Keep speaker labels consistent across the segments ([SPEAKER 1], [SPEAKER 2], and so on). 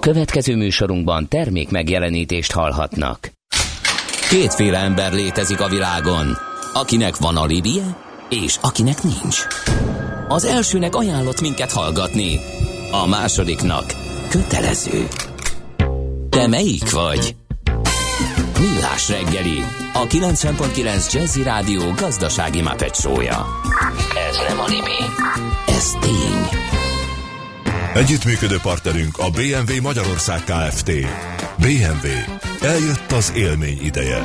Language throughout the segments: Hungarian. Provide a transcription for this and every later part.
[SPEAKER 1] Következő műsorunkban termék megjelenítést hallhatnak. Kétféle ember létezik a világon, akinek van alibije, és akinek nincs. Az elsőnek ajánlott minket hallgatni, a másodiknak kötelező. Te melyik vagy? Millás reggeli, a 90.9 Jazzy Rádió gazdasági mapetsója. Ez nem animi, ez tény.
[SPEAKER 2] Együttműködő partnerünk a BMW Magyarország Kft. BMW. Eljött az élmény ideje.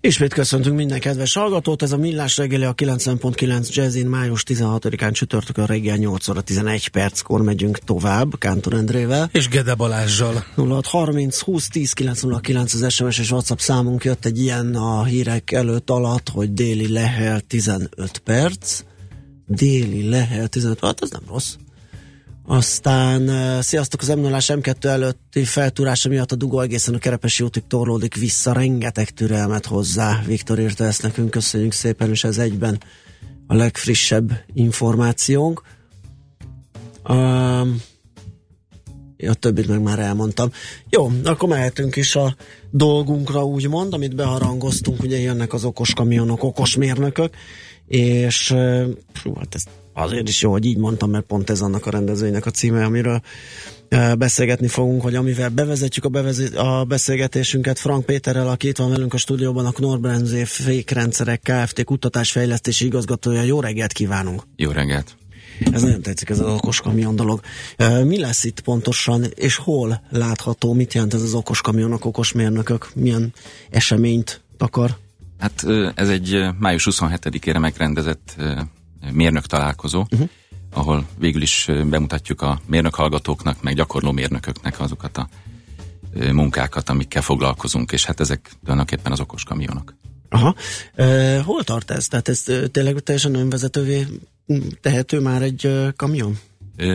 [SPEAKER 3] Ismét köszöntünk minden kedves hallgatót, ez a Millás reggeli a 90.9 Jazzin május 16-án csütörtökön reggel 8 óra 11 perckor megyünk tovább Kántor Endrével.
[SPEAKER 4] És Gede Balázsjal.
[SPEAKER 3] 0630 20 10 909 az SMS és WhatsApp számunk jött egy ilyen a hírek előtt alatt, hogy déli lehel 15 perc déli lehel 15, hát ez nem rossz. Aztán uh, sziasztok, az m M2 előtti feltúrása miatt a dugó egészen a Kerepesi útig torlódik vissza, rengeteg türelmet hozzá. Viktor írta ezt nekünk, köszönjük szépen, és ez egyben a legfrissebb információnk. Um, a többit meg már elmondtam. Jó, akkor mehetünk is a dolgunkra, úgymond, amit beharangoztunk, ugye jönnek az okos kamionok, okos mérnökök, és fú, hát ez azért is jó, hogy így mondtam, mert pont ez annak a rendezvénynek a címe, amiről beszélgetni fogunk, hogy amivel bevezetjük a, bevezet, a beszélgetésünket Frank Péterrel, aki itt van velünk a stúdióban, a Knorr fékrendszerek Kft. kutatásfejlesztési igazgatója. Jó reggelt kívánunk!
[SPEAKER 5] Jó reggelt!
[SPEAKER 3] Ez nagyon tetszik, ez az okos kamion dolog. Mi lesz itt pontosan, és hol látható, mit jelent ez az okos kamionok, okos mérnökök, milyen eseményt akar?
[SPEAKER 5] Hát ez egy május 27-ére megrendezett mérnök találkozó, uh-huh. ahol végül is bemutatjuk a mérnök hallgatóknak, meg gyakorló mérnököknek azokat a munkákat, amikkel foglalkozunk, és hát ezek tulajdonképpen az okos kamionok.
[SPEAKER 3] Aha. E, hol tart ez? Tehát ez tényleg teljesen önvezetővé tehető már egy kamion?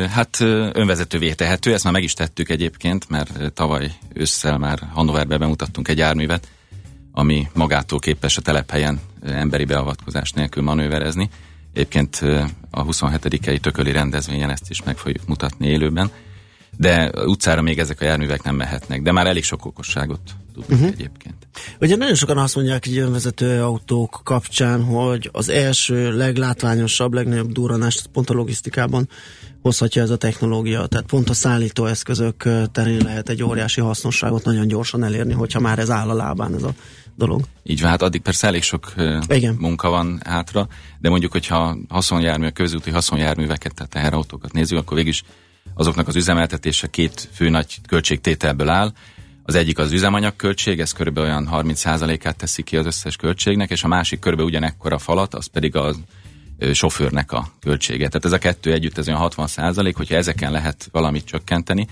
[SPEAKER 5] Hát önvezetővé tehető, ezt már meg is tettük egyébként, mert tavaly ősszel már Hannoverben bemutattunk egy járművet, ami magától képes a telephelyen emberi beavatkozás nélkül manőverezni. Egyébként a 27-i tököli rendezvényen ezt is meg fogjuk mutatni élőben. De utcára még ezek a járművek nem mehetnek, de már elég sok okosságot tudnak uh-huh. egyébként.
[SPEAKER 3] Ugye nagyon sokan azt mondják hogy önvezető autók kapcsán, hogy az első leglátványosabb, legnagyobb durranást pont a logisztikában hozhatja ez a technológia. Tehát pont a szállítóeszközök terén lehet egy óriási hasznosságot nagyon gyorsan elérni, hogyha már ez áll a lábán ez a dolog.
[SPEAKER 5] Így van, hát addig persze elég sok Igen. munka van hátra, de mondjuk, hogyha haszonjármű, közúti haszonjárműveket, tehát teherautókat nézzük, akkor végig is azoknak az üzemeltetése két fő nagy költségtételből áll. Az egyik az üzemanyagköltség, ez körülbelül olyan 30%-át teszi ki az összes költségnek, és a másik körülbelül ugyanekkor a falat, az pedig a sofőrnek a költsége. Tehát ez a kettő együtt ez olyan 60 százalék, hogyha ezeken lehet valamit csökkenteni,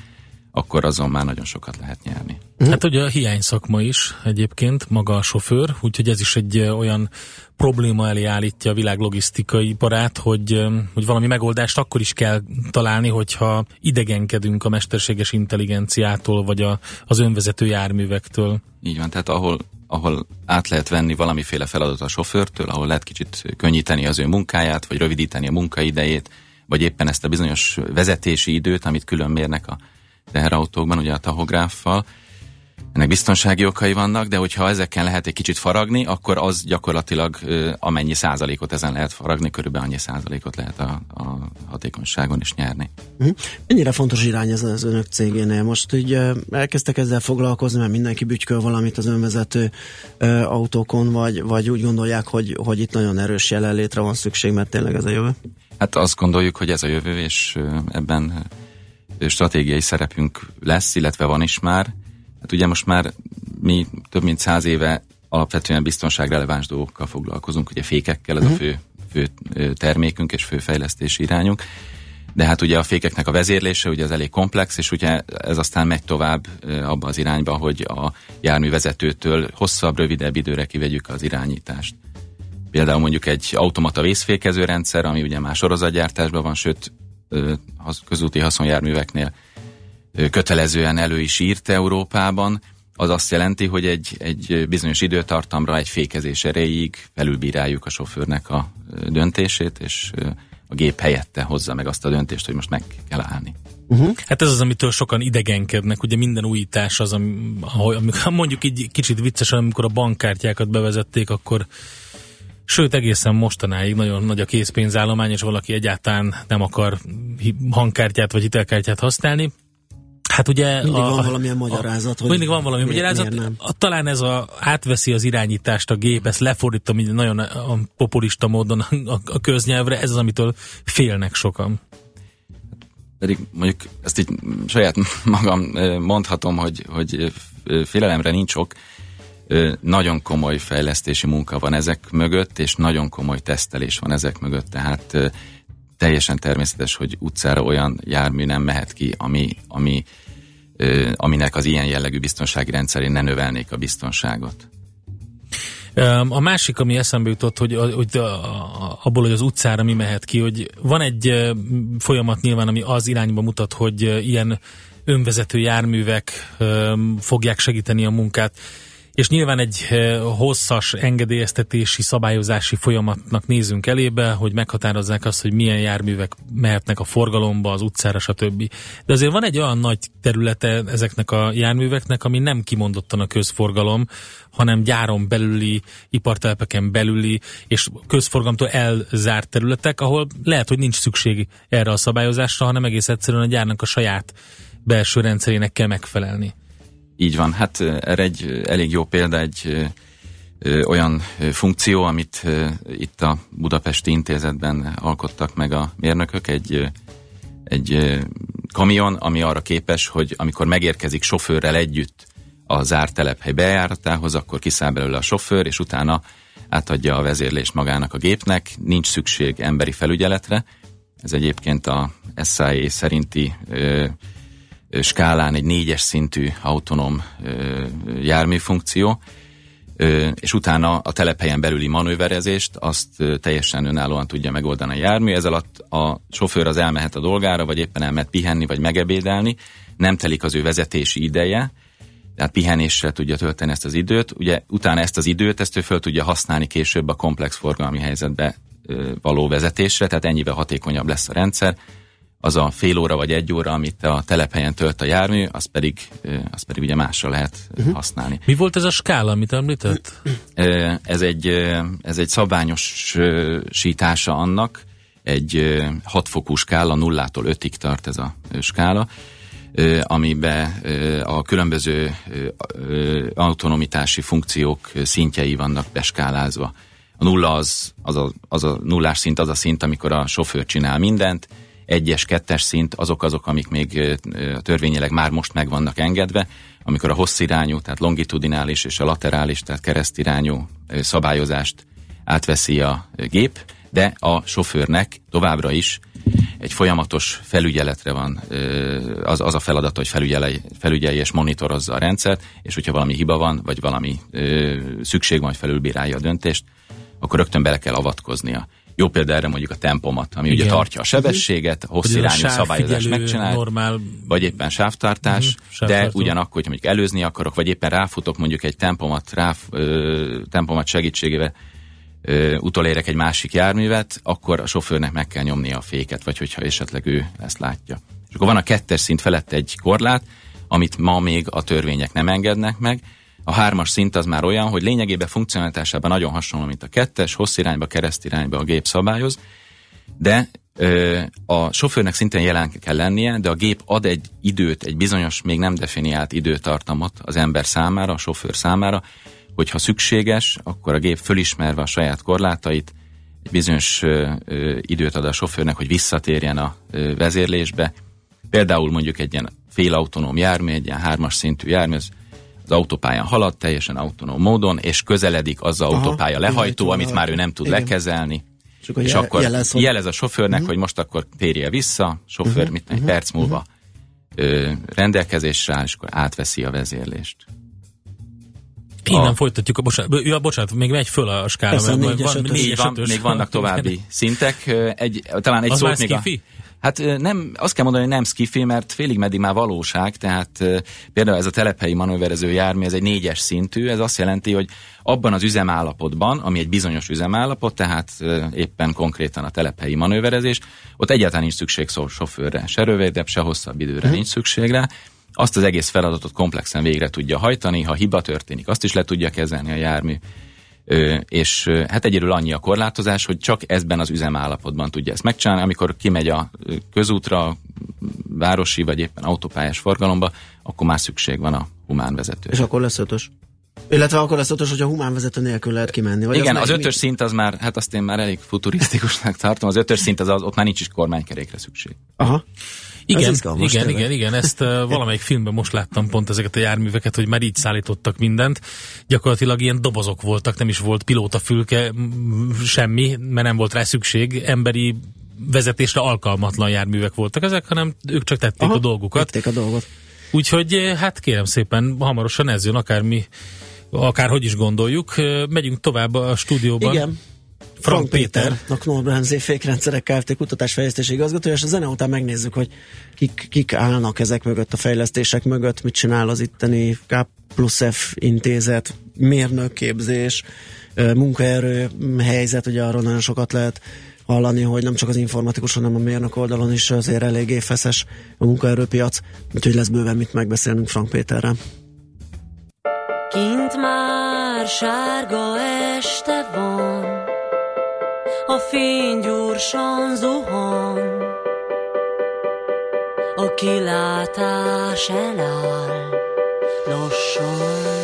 [SPEAKER 5] akkor azon már nagyon sokat lehet nyerni.
[SPEAKER 4] Hát ugye a hiány szakma is egyébként, maga a sofőr, úgyhogy ez is egy olyan probléma elé állítja a világ logisztikai iparát, hogy, hogy valami megoldást akkor is kell találni, hogyha idegenkedünk a mesterséges intelligenciától, vagy a, az önvezető járművektől.
[SPEAKER 5] Így van, tehát ahol, ahol át lehet venni valamiféle feladat a sofőrtől, ahol lehet kicsit könnyíteni az ő munkáját, vagy rövidíteni a munkaidejét, vagy éppen ezt a bizonyos vezetési időt, amit külön mérnek a teherautókban, ugye a tahográffal. Ennek biztonsági okai vannak, de hogyha ezeken lehet egy kicsit faragni, akkor az gyakorlatilag amennyi százalékot ezen lehet faragni, körülbelül annyi százalékot lehet a, a hatékonyságon is nyerni.
[SPEAKER 3] Uh-huh. Mennyire fontos irány ez az önök cégénél? Most így elkezdtek ezzel foglalkozni, mert mindenki bütyköl valamit az önvezető autókon, vagy, vagy úgy gondolják, hogy, hogy itt nagyon erős jelenlétre van szükség, mert tényleg ez a jövő?
[SPEAKER 5] Hát azt gondoljuk, hogy ez a jövő, és ebben stratégiai szerepünk lesz, illetve van is már. Hát ugye most már mi több mint száz éve alapvetően biztonságreleváns dolgokkal foglalkozunk, ugye fékekkel, ez uh-huh. a mhm. fő, fő termékünk és fő fejlesztési irányunk. De hát ugye a fékeknek a vezérlése ugye az elég komplex, és ugye ez aztán megy tovább abba az irányba, hogy a járművezetőtől hosszabb, rövidebb időre kivegyük az irányítást. Például mondjuk egy automata vészfékező rendszer, ami ugye már sorozatgyártásban van, sőt közúti haszonjárműveknél kötelezően elő is írt Európában, az azt jelenti, hogy egy, egy bizonyos időtartamra, egy fékezés erejéig felülbíráljuk a sofőrnek a döntését, és a gép helyette hozza meg azt a döntést, hogy most meg kell állni.
[SPEAKER 4] Uh-huh. Hát ez az, amitől sokan idegenkednek, ugye minden újítás az, ahogy, amikor mondjuk így kicsit viccesen, amikor a bankkártyákat bevezették, akkor Sőt, egészen mostanáig nagyon nagy a készpénzállomány, és valaki egyáltalán nem akar hangkártyát vagy hitelkártyát használni. Hát ugye...
[SPEAKER 3] Mindig a, van valamilyen magyarázat.
[SPEAKER 4] A, hogy mindig van valami miért, magyarázat. Miért a, talán ez a, átveszi az irányítást a gép, ezt lefordítom nagyon a, a populista módon a, a köznyelvre, ez az, amitől félnek sokan.
[SPEAKER 5] Pedig mondjuk ezt így saját magam mondhatom, hogy, hogy félelemre nincs ok, nagyon komoly fejlesztési munka van ezek mögött, és nagyon komoly tesztelés van ezek mögött, tehát teljesen természetes, hogy utcára olyan jármű nem mehet ki, ami, ami, aminek az ilyen jellegű biztonsági rendszerén ne növelnék a biztonságot.
[SPEAKER 4] A másik, ami eszembe jutott, hogy, hogy abból, hogy az utcára mi mehet ki, hogy van egy folyamat nyilván, ami az irányba mutat, hogy ilyen önvezető járművek fogják segíteni a munkát és nyilván egy eh, hosszas engedélyeztetési, szabályozási folyamatnak nézünk elébe, hogy meghatározzák azt, hogy milyen járművek mehetnek a forgalomba, az utcára, stb. De azért van egy olyan nagy területe ezeknek a járműveknek, ami nem kimondottan a közforgalom, hanem gyáron belüli, ipartelepeken belüli, és közforgalomtól elzárt területek, ahol lehet, hogy nincs szükség erre a szabályozásra, hanem egész egyszerűen a gyárnak a saját belső rendszerének kell megfelelni.
[SPEAKER 5] Így van, hát erre egy elég jó példa, egy ö, olyan funkció, amit ö, itt a Budapesti Intézetben alkottak meg a mérnökök, egy, egy ö, kamion, ami arra képes, hogy amikor megérkezik sofőrrel együtt a zárt telephely bejáratához, akkor kiszáll belőle a sofőr, és utána átadja a vezérlést magának a gépnek, nincs szükség emberi felügyeletre. Ez egyébként a SIA szerinti ö, skálán egy négyes szintű autonóm járműfunkció, és utána a telephelyen belüli manőverezést azt teljesen önállóan tudja megoldani a jármű. Ez alatt a sofőr az elmehet a dolgára, vagy éppen elmehet pihenni, vagy megebédelni, nem telik az ő vezetési ideje, tehát pihenéssel tudja tölteni ezt az időt. Ugye utána ezt az időt, ezt ő föl tudja használni később a komplex forgalmi helyzetbe való vezetésre, tehát ennyivel hatékonyabb lesz a rendszer az a fél óra vagy egy óra, amit a telephelyen tölt a jármű, az pedig, az pedig ugye másra lehet uh-huh. használni.
[SPEAKER 4] Mi volt ez a skála, amit említett?
[SPEAKER 5] Ez egy, ez egy szabványos sítása annak, egy hatfokú skála, nullától ötig tart ez a skála, amiben a különböző autonomitási funkciók szintjei vannak beskálázva. A nulla az, az, a, az a nullás szint, az a szint, amikor a sofőr csinál mindent, egyes, kettes szint azok azok, amik még törvényileg már most meg vannak engedve, amikor a hosszirányú, tehát longitudinális és a laterális, tehát keresztirányú szabályozást átveszi a gép, de a sofőrnek továbbra is egy folyamatos felügyeletre van, az, az a feladat, hogy felügyelje, felügyelje és monitorozza a rendszert, és hogyha valami hiba van, vagy valami szükség van, hogy felülbírálja a döntést, akkor rögtön bele kell avatkoznia. Jó példa erre mondjuk a tempomat, ami Igen. ugye tartja a sebességet, hosszirányú szabályozás megcsinál, normál... vagy éppen sávtartás, uh-huh, de ugyanakkor, hogy mondjuk előzni akarok, vagy éppen ráfutok mondjuk egy tempomat, rá, ö, tempomat segítségével ö, utolérek egy másik járművet, akkor a sofőrnek meg kell nyomnia a féket, vagy hogyha esetleg ő ezt látja. És akkor van a kettes szint felett egy korlát, amit ma még a törvények nem engednek meg, a hármas szint az már olyan, hogy lényegében funkcionalitásában nagyon hasonló, mint a kettes, hosszirányba, keresztirányba a gép szabályoz, de ö, a sofőrnek szintén jelen kell lennie, de a gép ad egy időt, egy bizonyos, még nem definiált időtartamot az ember számára, a sofőr számára, hogyha szükséges, akkor a gép fölismerve a saját korlátait, egy bizonyos ö, ö, időt ad a sofőrnek, hogy visszatérjen a ö, vezérlésbe. Például mondjuk egy ilyen félautonóm jármű, egy ilyen hármas szintű jármű, az az autópályán halad, teljesen autonóm módon, és közeledik az, az autópálya lehajtó, amit már ő nem tud Igen. lekezelni. És akkor, és jel, akkor jelez, hogy... jelez a sofőrnek, uh-huh. hogy most akkor térje vissza, sofőr uh-huh. mit egy uh-huh. perc múlva uh-huh. ö, rendelkezésre áll, és akkor átveszi a vezérlést.
[SPEAKER 4] Innen a... folytatjuk a bocsánat, ja, bocsánat, még megy föl a skála.
[SPEAKER 5] Persze, négyes, van, négyes, van, még vannak további szintek. Egy, talán egy
[SPEAKER 4] az
[SPEAKER 5] szót még
[SPEAKER 4] a,
[SPEAKER 5] Hát nem, azt kell mondani, hogy nem skifi, mert félig meddig már valóság, tehát például ez a telephelyi manőverező jármű, ez egy négyes szintű, ez azt jelenti, hogy abban az üzemállapotban, ami egy bizonyos üzemállapot, tehát éppen konkrétan a telephelyi manőverezés, ott egyáltalán nincs szükség sofőrre, se rövidebb, se hosszabb időre hmm. nincs szükség rá, azt az egész feladatot komplexen végre tudja hajtani, ha hiba történik, azt is le tudja kezelni a jármű. És hát egyedül annyi a korlátozás, hogy csak ezben az üzemállapotban tudja ezt megcsinálni, amikor kimegy a közútra, városi vagy éppen autópályás forgalomba, akkor már szükség van a humán vezető.
[SPEAKER 6] És akkor lesz ötös? Illetve akkor lesz ötös, hogy a humán vezető nélkül lehet kimenni.
[SPEAKER 5] Vagy Igen, az, az ötös mi? szint az már, hát azt én már elég futurisztikusnak tartom, az ötös szint az, az ott már nincs is kormánykerékre szükség.
[SPEAKER 6] Aha.
[SPEAKER 4] Igen, izgalmas, igen, igen, igen, ezt valamelyik filmben most láttam pont ezeket a járműveket, hogy már így szállítottak mindent. Gyakorlatilag ilyen dobozok voltak, nem is volt pilótafülke, semmi, mert nem volt rá szükség. Emberi vezetésre alkalmatlan járművek voltak ezek, hanem ők csak tették Aha, a dolgukat.
[SPEAKER 6] Tették a dolgot.
[SPEAKER 4] Úgyhogy hát kérem szépen, hamarosan ez jön, akármi, akárhogy is gondoljuk. Megyünk tovább a stúdióban.
[SPEAKER 6] Igen. Frank, Péter, a Knorr fékrendszerek Kft. kutatásfejlesztési igazgatója, és a zene után megnézzük, hogy kik, kik állnak ezek mögött, a fejlesztések mögött, mit csinál az itteni K plusz F intézet, mérnökképzés, munkaerő helyzet, ugye arról nagyon sokat lehet hallani, hogy nem csak az informatikus, hanem a mérnök oldalon is azért eléggé feszes a munkaerőpiac, úgyhogy lesz bőven mit megbeszélnünk Frank Péterrel. Kint már sárga este van a fény gyorsan zuhan, a kilátás eláll lassan.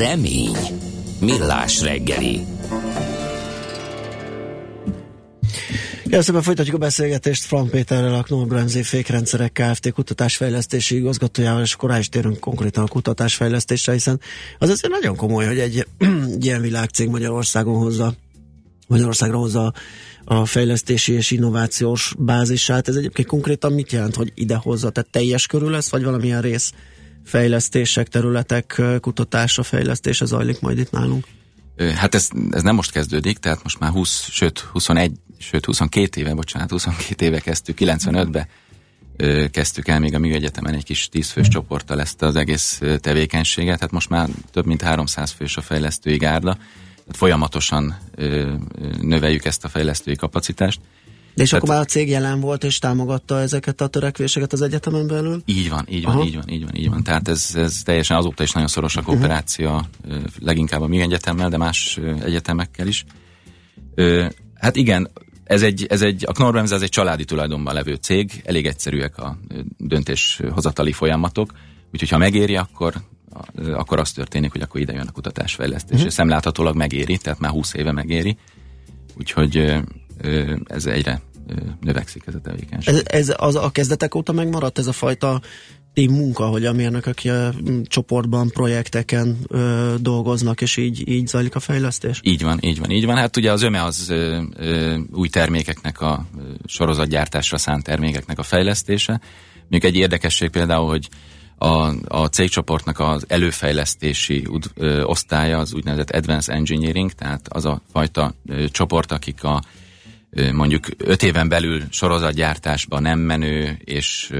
[SPEAKER 1] Remény. Millás reggeli.
[SPEAKER 3] Először folytatjuk a beszélgetést Frank Péterrel, a Knorr Bremzé fékrendszerek Kft. kutatásfejlesztési igazgatójával, és akkor is térünk konkrétan a kutatásfejlesztésre, hiszen az azért nagyon komoly, hogy egy ilyen világcég Magyarországon hozza Magyarországra hozza a fejlesztési és innovációs bázisát. Ez egyébként konkrétan mit jelent, hogy ide hozza? Tehát teljes körül lesz, vagy valamilyen rész fejlesztések, területek kutatása, fejlesztése zajlik majd itt nálunk?
[SPEAKER 5] Hát ez, ez nem most kezdődik, tehát most már 20, sőt 21, sőt 22 éve, bocsánat, 22 éve kezdtük, 95-be kezdtük el még a Műegyetemen egy kis 10 fős csoporttal ezt az egész tevékenységet, hát most már több mint 300 fős a fejlesztői gárda, tehát folyamatosan növeljük ezt a fejlesztői kapacitást.
[SPEAKER 3] De és Tehát, akkor már a cég jelen volt és támogatta ezeket a törekvéseket az egyetemen belül?
[SPEAKER 5] Így van, így van, Aha. így van, így van, így van. Tehát ez, ez teljesen azóta is nagyon szoros a kooperáció, uh-huh. leginkább a mi egyetemmel, de más egyetemekkel is. Hát igen, ez egy, ez egy, a Knorr ez egy családi tulajdonban levő cég, elég egyszerűek a döntéshozatali folyamatok, úgyhogy ha megéri, akkor akkor az történik, hogy akkor ide jön a kutatásfejlesztés. Uh-huh. Szemláthatólag megéri, tehát már 20 éve megéri, úgyhogy ez egyre növekszik ez a tevékenység.
[SPEAKER 3] Ez, ez az a kezdetek óta megmaradt ez a fajta team munka, hogy a mérnökök csoportban, projekteken ö, dolgoznak, és így, így zajlik a fejlesztés?
[SPEAKER 5] Így van, így van, így van. Hát ugye az ÖME az ö, ö, új termékeknek a sorozatgyártásra szánt termékeknek a fejlesztése. Mondjuk egy érdekesség például, hogy a, a cégcsoportnak az előfejlesztési ud, ö, osztálya az úgynevezett Advanced Engineering, tehát az a fajta ö, csoport, akik a ö, mondjuk öt éven belül sorozatgyártásba nem menő, és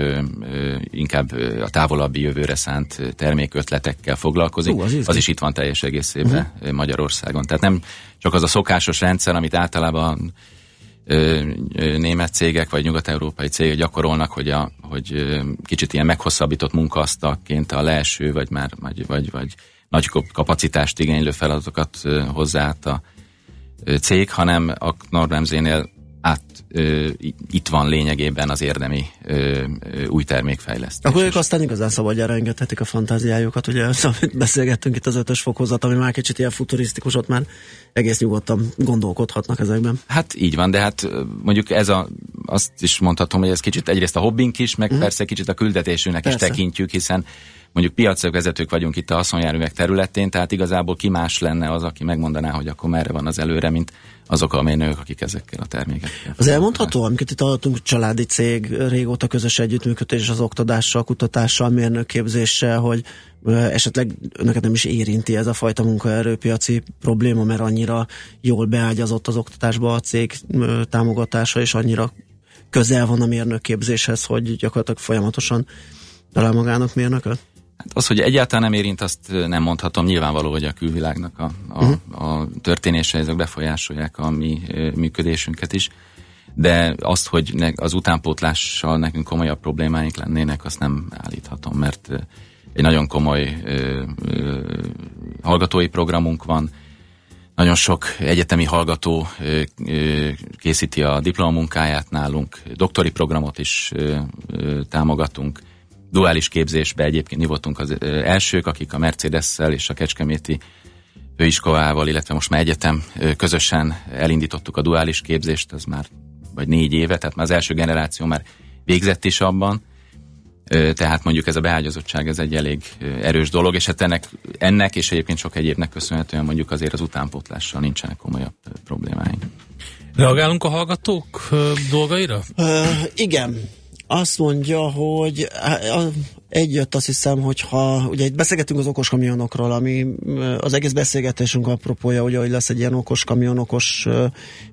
[SPEAKER 5] inkább a távolabbi jövőre szánt termékötletekkel foglalkozik, uh, az, az is itt van teljes egészében uh-huh. Magyarországon. Tehát nem csak az a szokásos rendszer, amit általában német cégek vagy nyugat-európai cégek gyakorolnak, hogy, a, hogy kicsit ilyen meghosszabbított munkaasztalként a leeső, vagy már vagy, vagy, vagy nagy kapacitást igénylő feladatokat hozzá a cég, hanem a Nordremzénél át ö, itt van lényegében az érdemi ö, ö, új termékfejlesztés.
[SPEAKER 3] Akkor ők aztán igazán szabadjára engedhetik a fantáziájukat, ugye amit beszélgettünk itt az ötös fokozat, ami már kicsit ilyen futurisztikus, ott már egész nyugodtan gondolkodhatnak ezekben.
[SPEAKER 5] Hát így van, de hát mondjuk ez a, azt is mondhatom, hogy ez kicsit egyrészt a hobbink is, meg mm. persze kicsit a küldetésünknek persze. is tekintjük, hiszen mondjuk piacvezetők vagyunk itt a haszonjárművek területén, tehát igazából ki más lenne az, aki megmondaná, hogy akkor merre van az előre, mint azok a mérnökök, akik ezekkel a termékekkel.
[SPEAKER 3] Az elmondható, amiket itt hallottunk, családi cég, régóta közös együttműködés az oktatással, kutatással, mérnökképzéssel, hogy esetleg önöket nem is érinti ez a fajta munkaerőpiaci probléma, mert annyira jól beágyazott az oktatásba a cég támogatása, és annyira közel van a mérnökképzéshez, hogy gyakorlatilag folyamatosan talál magának mérnököt?
[SPEAKER 5] Hát az, hogy egyáltalán nem érint, azt nem mondhatom. Nyilvánvaló, hogy a külvilágnak a, a, uh-huh. a történése, ezek befolyásolják a mi működésünket is. De azt, hogy az utánpótlással nekünk komolyabb problémáink lennének, azt nem állíthatom, mert egy nagyon komoly ö, ö, hallgatói programunk van, nagyon sok egyetemi hallgató ö, ö, készíti a diplomamunkáját nálunk, doktori programot is ö, ö, támogatunk, duális képzésbe egyébként mi voltunk az elsők, akik a Mercedes-szel és a Kecskeméti főiskolával, illetve most már egyetem közösen elindítottuk a duális képzést, az már vagy négy éve, tehát már az első generáció már végzett is abban, tehát mondjuk ez a beágyazottság ez egy elég erős dolog, és hát ennek, ennek és egyébként sok egyébnek köszönhetően mondjuk azért az utánpótlással nincsenek komolyabb problémáink.
[SPEAKER 4] Reagálunk a hallgatók dolgaira?
[SPEAKER 3] Uh, igen, azt mondja, hogy egyött azt hiszem, hogy ha, ugye itt beszélgetünk az okos kamionokról, ami az egész beszélgetésünk apropója, ugye, hogy lesz egy ilyen okos kamion, okos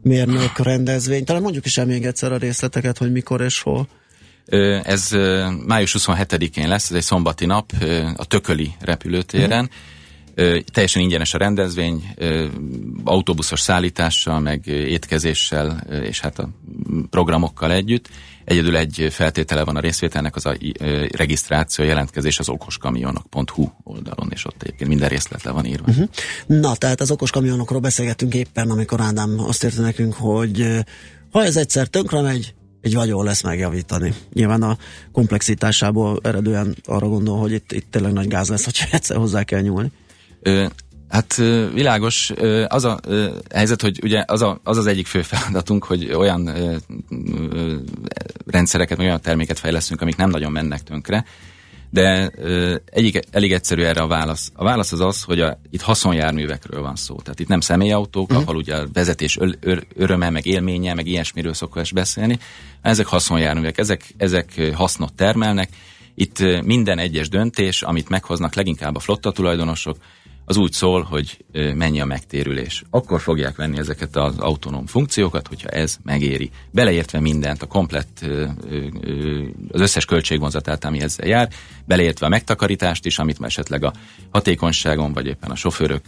[SPEAKER 3] mérnök rendezvény. Talán mondjuk is el még egyszer a részleteket, hogy mikor és hol.
[SPEAKER 5] Ez május 27-én lesz, ez egy szombati nap a Tököli repülőtéren. Hmm. Teljesen ingyenes a rendezvény, autóbuszos szállítással, meg étkezéssel, és hát a programokkal együtt. Egyedül egy feltétele van a részvételnek, az a regisztráció, jelentkezés az okoskamionok.hu oldalon, és ott egyébként minden részlet le van írva. Uh-huh.
[SPEAKER 3] Na, tehát az okos kamionokról beszélgettünk éppen, amikor Ádám azt érte nekünk, hogy ha ez egyszer tönkre megy, egy vagyon lesz megjavítani. Nyilván a komplexitásából eredően arra gondol, hogy itt, itt tényleg nagy gáz lesz, hogyha egyszer hozzá kell nyúlni.
[SPEAKER 5] Ö, Hát világos, az a helyzet, hogy ugye az, a, az az egyik fő feladatunk, hogy olyan rendszereket, olyan terméket fejlesztünk, amik nem nagyon mennek tönkre, de egyik, elég egyszerű erre a válasz. A válasz az az, hogy a, itt haszonjárművekről van szó. Tehát itt nem személyautók, uh-huh. ahol ugye a vezetés ör, ör, öröme, meg élménye, meg ilyesmiről szokás beszélni. Ezek haszonjárművek, ezek, ezek hasznot termelnek. Itt minden egyes döntés, amit meghoznak leginkább a flotta tulajdonosok, az úgy szól, hogy mennyi a megtérülés. Akkor fogják venni ezeket az autonóm funkciókat, hogyha ez megéri. Beleértve mindent, a komplett, az összes költségvonzatát, ami ezzel jár, beleértve a megtakarítást is, amit esetleg a hatékonyságon, vagy éppen a sofőrök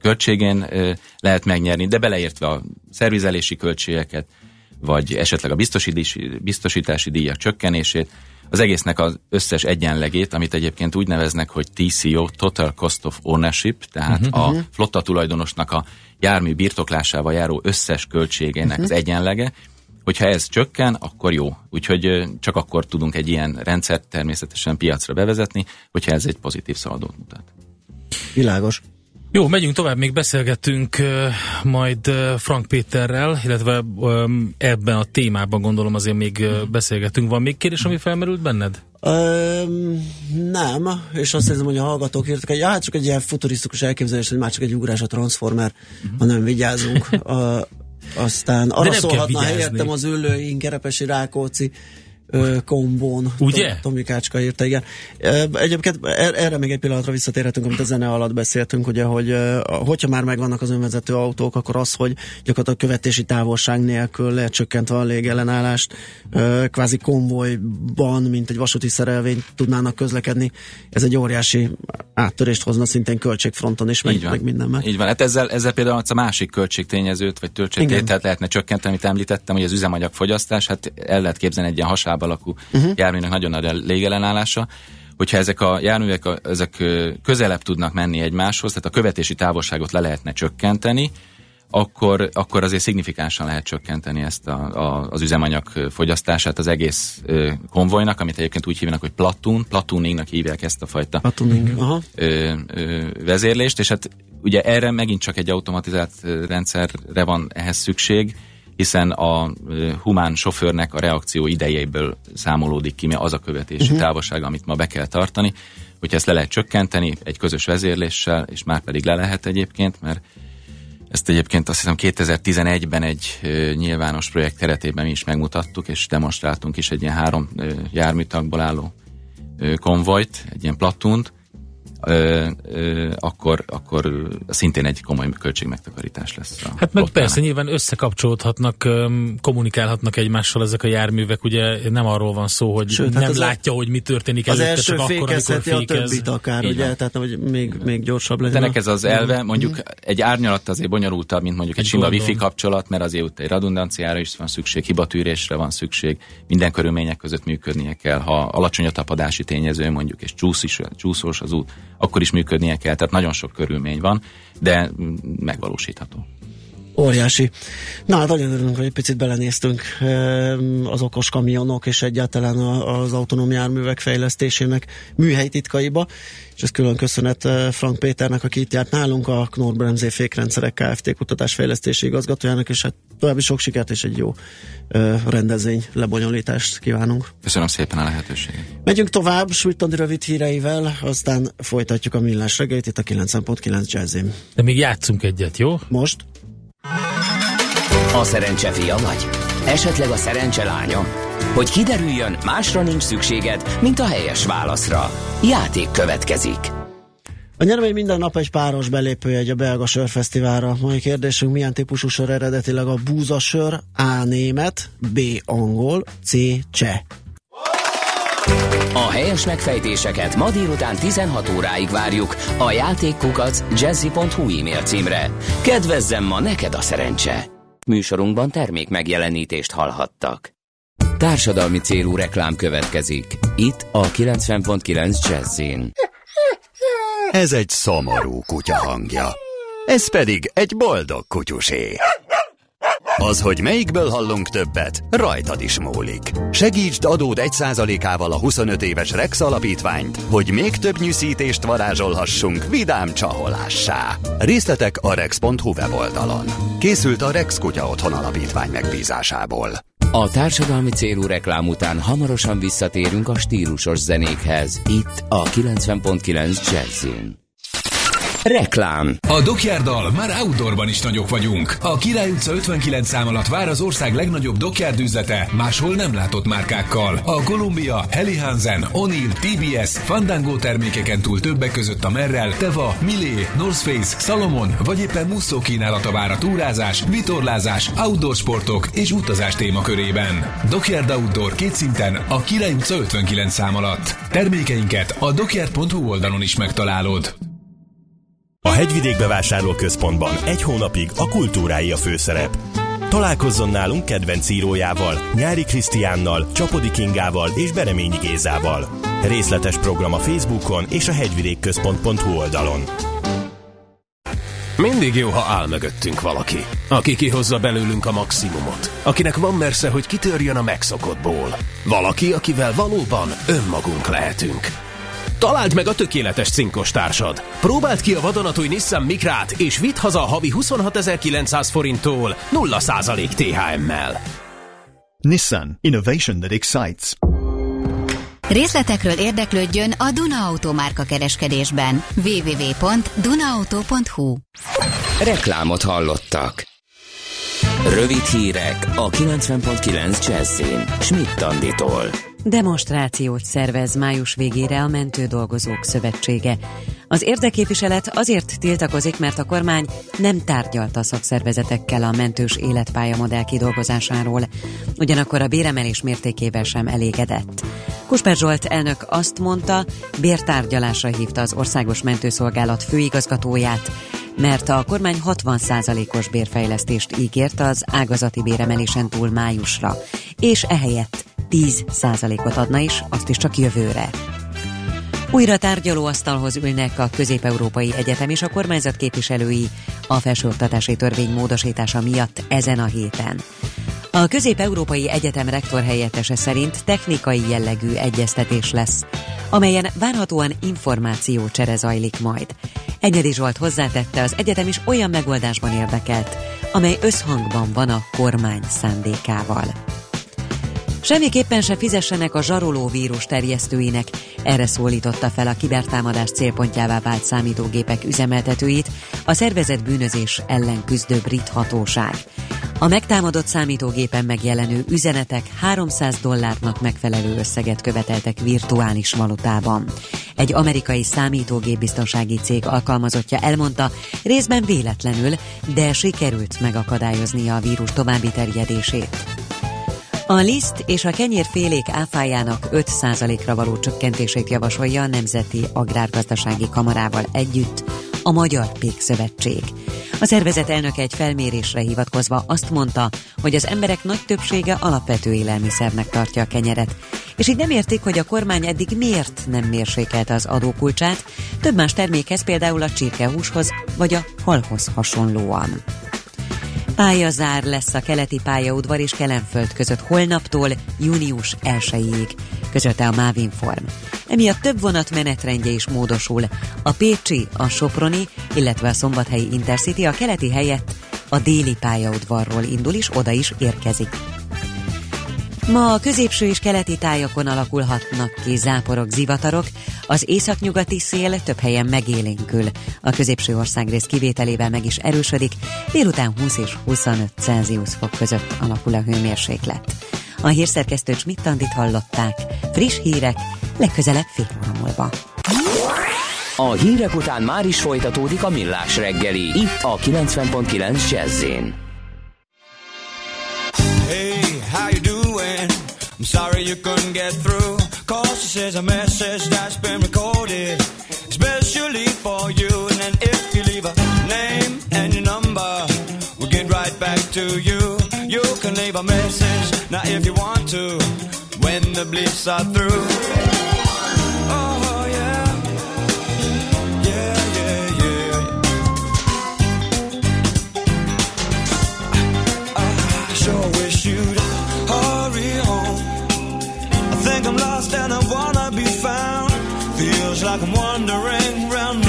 [SPEAKER 5] költségén lehet megnyerni, de beleértve a szervizelési költségeket, vagy esetleg a biztosítási, biztosítási díjak csökkenését, az egésznek az összes egyenlegét, amit egyébként úgy neveznek, hogy TCO, Total Cost of Ownership, tehát uh-huh. a flotta tulajdonosnak a jármű birtoklásával járó összes költségének uh-huh. az egyenlege, hogyha ez csökken, akkor jó. Úgyhogy csak akkor tudunk egy ilyen rendszert természetesen piacra bevezetni, hogyha ez egy pozitív szaladót mutat.
[SPEAKER 3] Világos.
[SPEAKER 4] Jó, megyünk tovább, még beszélgetünk majd Frank Péterrel, illetve ebben a témában gondolom azért még uh, beszélgetünk. Van még kérdés, ami felmerült benned?
[SPEAKER 3] Um, nem, és azt hiszem, hogy a hallgatók írtak, hogy hát csak egy ilyen futurisztikus elképzelés, hogy már csak egy ugrás a Transformer, uh-huh. ha nem vigyázunk. uh, aztán arra szólhatna helyettem az ülőink, Kerepesi Rákóczi, kombón.
[SPEAKER 4] Ugye?
[SPEAKER 3] Tomikácska írta, igen. Egyébként er, erre még egy pillanatra visszatérhetünk, amit a zene alatt beszéltünk, ugye, hogy hogyha már megvannak az önvezető autók, akkor az, hogy gyakorlatilag követési távolság nélkül lecsökkentve a légellenállást, kvázi konvojban, mint egy vasúti szerelvény tudnának közlekedni, ez egy óriási áttörést hozna szintén költségfronton is, meg, meg mindenben.
[SPEAKER 5] Így van, hát ezzel, ezzel például a másik költségtényezőt, vagy töltségtételt lehetne csökkenteni, amit említettem, hogy az üzemanyagfogyasztás, hát el lehet képzelni egy ilyen hasább láb alakú uh-huh. járműnek nagyon nagy a légellenállása, hogyha ezek a járművek ezek közelebb tudnak menni egymáshoz, tehát a követési távolságot le lehetne csökkenteni, akkor, akkor azért szignifikánsan lehet csökkenteni ezt a, a, az üzemanyag fogyasztását az egész ö, konvojnak, amit egyébként úgy hívnak, hogy platún, platúningnak hívják ezt a fajta
[SPEAKER 3] Aha.
[SPEAKER 5] Ö, ö, vezérlést, és hát ugye erre megint csak egy automatizált rendszerre van ehhez szükség, hiszen a humán sofőrnek a reakció idejéből számolódik ki, mi az a követési uh-huh. távolság, amit ma be kell tartani. Hogyha ezt le lehet csökkenteni egy közös vezérléssel, és már pedig le lehet egyébként, mert ezt egyébként azt hiszem 2011-ben egy nyilvános projekt keretében mi is megmutattuk, és demonstráltunk is egy ilyen három járműtagból álló konvojt, egy ilyen platunt, ö, ö, akkor, akkor szintén egy komoly költségmegtakarítás lesz. A
[SPEAKER 4] hát meg flottának. persze, nyilván összekapcsolódhatnak, kommunikálhatnak egymással ezek a járművek, ugye nem arról van szó, hogy Sőt, nem hát látja, a, hogy mi történik
[SPEAKER 3] az
[SPEAKER 4] előtte,
[SPEAKER 3] első
[SPEAKER 4] csak akkor, amikor fékez.
[SPEAKER 3] a többit akár, Így ugye, van. tehát hogy még, még gyorsabb legyen.
[SPEAKER 5] Ennek ez az elve, mondjuk mm. egy árnyalat azért bonyolultabb, mint mondjuk egy, egy sima wifi kapcsolat, mert azért egy redundanciára is van szükség, hibatűrésre van szükség, minden körülmények között működnie kell, ha alacsony a tapadási tényező mondjuk, és csúszis, csúszós az út, akkor is működnie kell, tehát nagyon sok körülmény van, de megvalósítható.
[SPEAKER 3] Óriási. Na hát nagyon örülünk, hogy egy picit belenéztünk az okos kamionok és egyáltalán az autonóm járművek fejlesztésének műhely titkaiba, és ez külön köszönet Frank Péternek, aki itt járt nálunk, a Knorr Bremzé fékrendszerek Kft. kutatásfejlesztési igazgatójának, és hát további sok sikert és egy jó rendezvény lebonyolítást kívánunk.
[SPEAKER 5] Köszönöm szépen a lehetőséget.
[SPEAKER 3] Megyünk tovább, Sújtandi rövid híreivel, aztán folytatjuk a millás reggelyt itt a 9.9 jazzim.
[SPEAKER 4] De még játszunk egyet, jó?
[SPEAKER 3] Most?
[SPEAKER 1] A szerencse fia vagy? Esetleg a szerencse lánya? Hogy kiderüljön, másra nincs szükséged, mint a helyes válaszra. Játék következik.
[SPEAKER 3] A nyermény minden nap egy páros belépőjegy a belga sörfesztiválra. Mai kérdésünk, milyen típusú sör eredetileg a búzasör, A német, B angol, C cseh.
[SPEAKER 1] A helyes megfejtéseket ma délután 16 óráig várjuk a játékkukac jazzy.hu e-mail címre. Kedvezzem ma neked a szerencse! Műsorunkban termék megjelenítést hallhattak. Társadalmi célú reklám következik. Itt a 90.9 Jazzin.
[SPEAKER 7] Ez egy szomorú kutya hangja. Ez pedig egy boldog kutyusé.
[SPEAKER 8] Az, hogy melyikből hallunk többet, rajtad is múlik. Segítsd adód 1%-ával a 25 éves Rex alapítványt, hogy még több nyűszítést varázsolhassunk vidám csaholássá. Részletek a rex.hu weboldalon. Készült a Rex Kutya Otthon Alapítvány megbízásából.
[SPEAKER 1] A társadalmi célú reklám után hamarosan visszatérünk a stílusos zenékhez. Itt a 90.9 Jazzin. Reklám.
[SPEAKER 9] A Dockyarddal már outdoorban is nagyok vagyunk. A Király utca 59 szám alatt vár az ország legnagyobb Dockyard üzlete, máshol nem látott márkákkal. A Columbia, Helly Hansen, O'Neill, TBS, Fandango termékeken túl többek között a Merrell, Teva, Milé, North Face, Salomon vagy éppen Musso kínálata vár a túrázás, vitorlázás, outdoor sportok és utazás témakörében. Dockyard Outdoor két szinten a Király utca 59 szám alatt. Termékeinket a dockyard.hu oldalon is megtalálod.
[SPEAKER 10] A Hegyvidék bevásárlóközpontban egy hónapig a kultúrái a főszerep. Találkozzon nálunk kedvenc írójával, Nyári Krisztiánnal, Csapodi Kingával és Bereményi Gézával. Részletes program a Facebookon és a hegyvidékközpont.hu oldalon.
[SPEAKER 11] Mindig jó, ha áll mögöttünk valaki, aki kihozza belőlünk a maximumot, akinek van mersze, hogy kitörjön a megszokottból. Valaki, akivel valóban önmagunk lehetünk. Találd meg a tökéletes cinkos társad. Próbáld ki a vadonatúj Nissan Mikrát, és vidd haza a havi 26.900 forinttól 0% THM-mel.
[SPEAKER 12] Nissan. Innovation that excites.
[SPEAKER 13] Részletekről érdeklődjön a Duna Auto márka kereskedésben. www.dunaauto.hu
[SPEAKER 1] Reklámot hallottak. Rövid hírek a 90.9 Jazzin. Schmidt Anditól.
[SPEAKER 14] Demonstrációt szervez május végére a Mentődolgozók Szövetsége. Az érdekképviselet azért tiltakozik, mert a kormány nem tárgyalta a szakszervezetekkel a mentős életpályamodell kidolgozásáról, ugyanakkor a béremelés mértékével sem elégedett. Kusper Zsolt elnök azt mondta, bértárgyalásra hívta az Országos Mentőszolgálat főigazgatóját, mert a kormány 60%-os bérfejlesztést ígért az ágazati béremelésen túl májusra, és ehelyett 10%-ot adna is, azt is csak jövőre. Újra tárgyalóasztalhoz ülnek a Közép-Európai Egyetem és a kormányzat képviselői a felsőoktatási törvény módosítása miatt ezen a héten. A Közép-Európai Egyetem rektor helyettese szerint technikai jellegű egyeztetés lesz, amelyen várhatóan információcsere zajlik majd. Egyedi Zsolt hozzátette, az egyetem is olyan megoldásban érdekelt, amely összhangban van a kormány szándékával. Semmiképpen se fizessenek a zsaroló vírus terjesztőinek, erre szólította fel a kibertámadás célpontjává vált számítógépek üzemeltetőit a szervezett bűnözés ellen küzdő brit hatóság. A megtámadott számítógépen megjelenő üzenetek 300 dollárnak megfelelő összeget követeltek virtuális valutában. Egy amerikai számítógépbiztonsági cég alkalmazottja elmondta, részben véletlenül, de sikerült megakadályoznia a vírus további terjedését. A liszt és a kenyérfélék áfájának 5%-ra való csökkentését javasolja a Nemzeti Agrárgazdasági Kamarával együtt a Magyar Pék Szövetség. A szervezet elnöke egy felmérésre hivatkozva azt mondta, hogy az emberek nagy többsége alapvető élelmiszernek tartja a kenyeret, és így nem értik, hogy a kormány eddig miért nem mérsékelte az adókulcsát, több más termékhez, például a csirkehúshoz vagy a halhoz hasonlóan. Pályazár lesz a keleti pályaudvar és Kelenföld között holnaptól június 1-ig, közölte a Mávinform. Emiatt több vonat menetrendje is módosul. A Pécsi, a Soproni, illetve a Szombathelyi Intercity a keleti helyett a déli pályaudvarról indul is, oda is érkezik. Ma a középső és keleti tájakon alakulhatnak ki záporok, zivatarok, az északnyugati szél több helyen megélénkül. A középső országrész kivételével meg is erősödik, délután 20 és 25 Celsius fok között alakul a hőmérséklet. A hírszerkesztő Schmidt-Tandit hallották. Friss hírek, legközelebb fél óra múlva.
[SPEAKER 1] A hírek után már is folytatódik a millás reggeli, itt a 90.9 jazz
[SPEAKER 15] sorry you couldn't get through. Cause this is a message that's been recorded, especially for you. And then if you leave a name and your number, we'll get right back to you. You can leave a message now if you want to, when the bleeps are through. Like I'm wandering round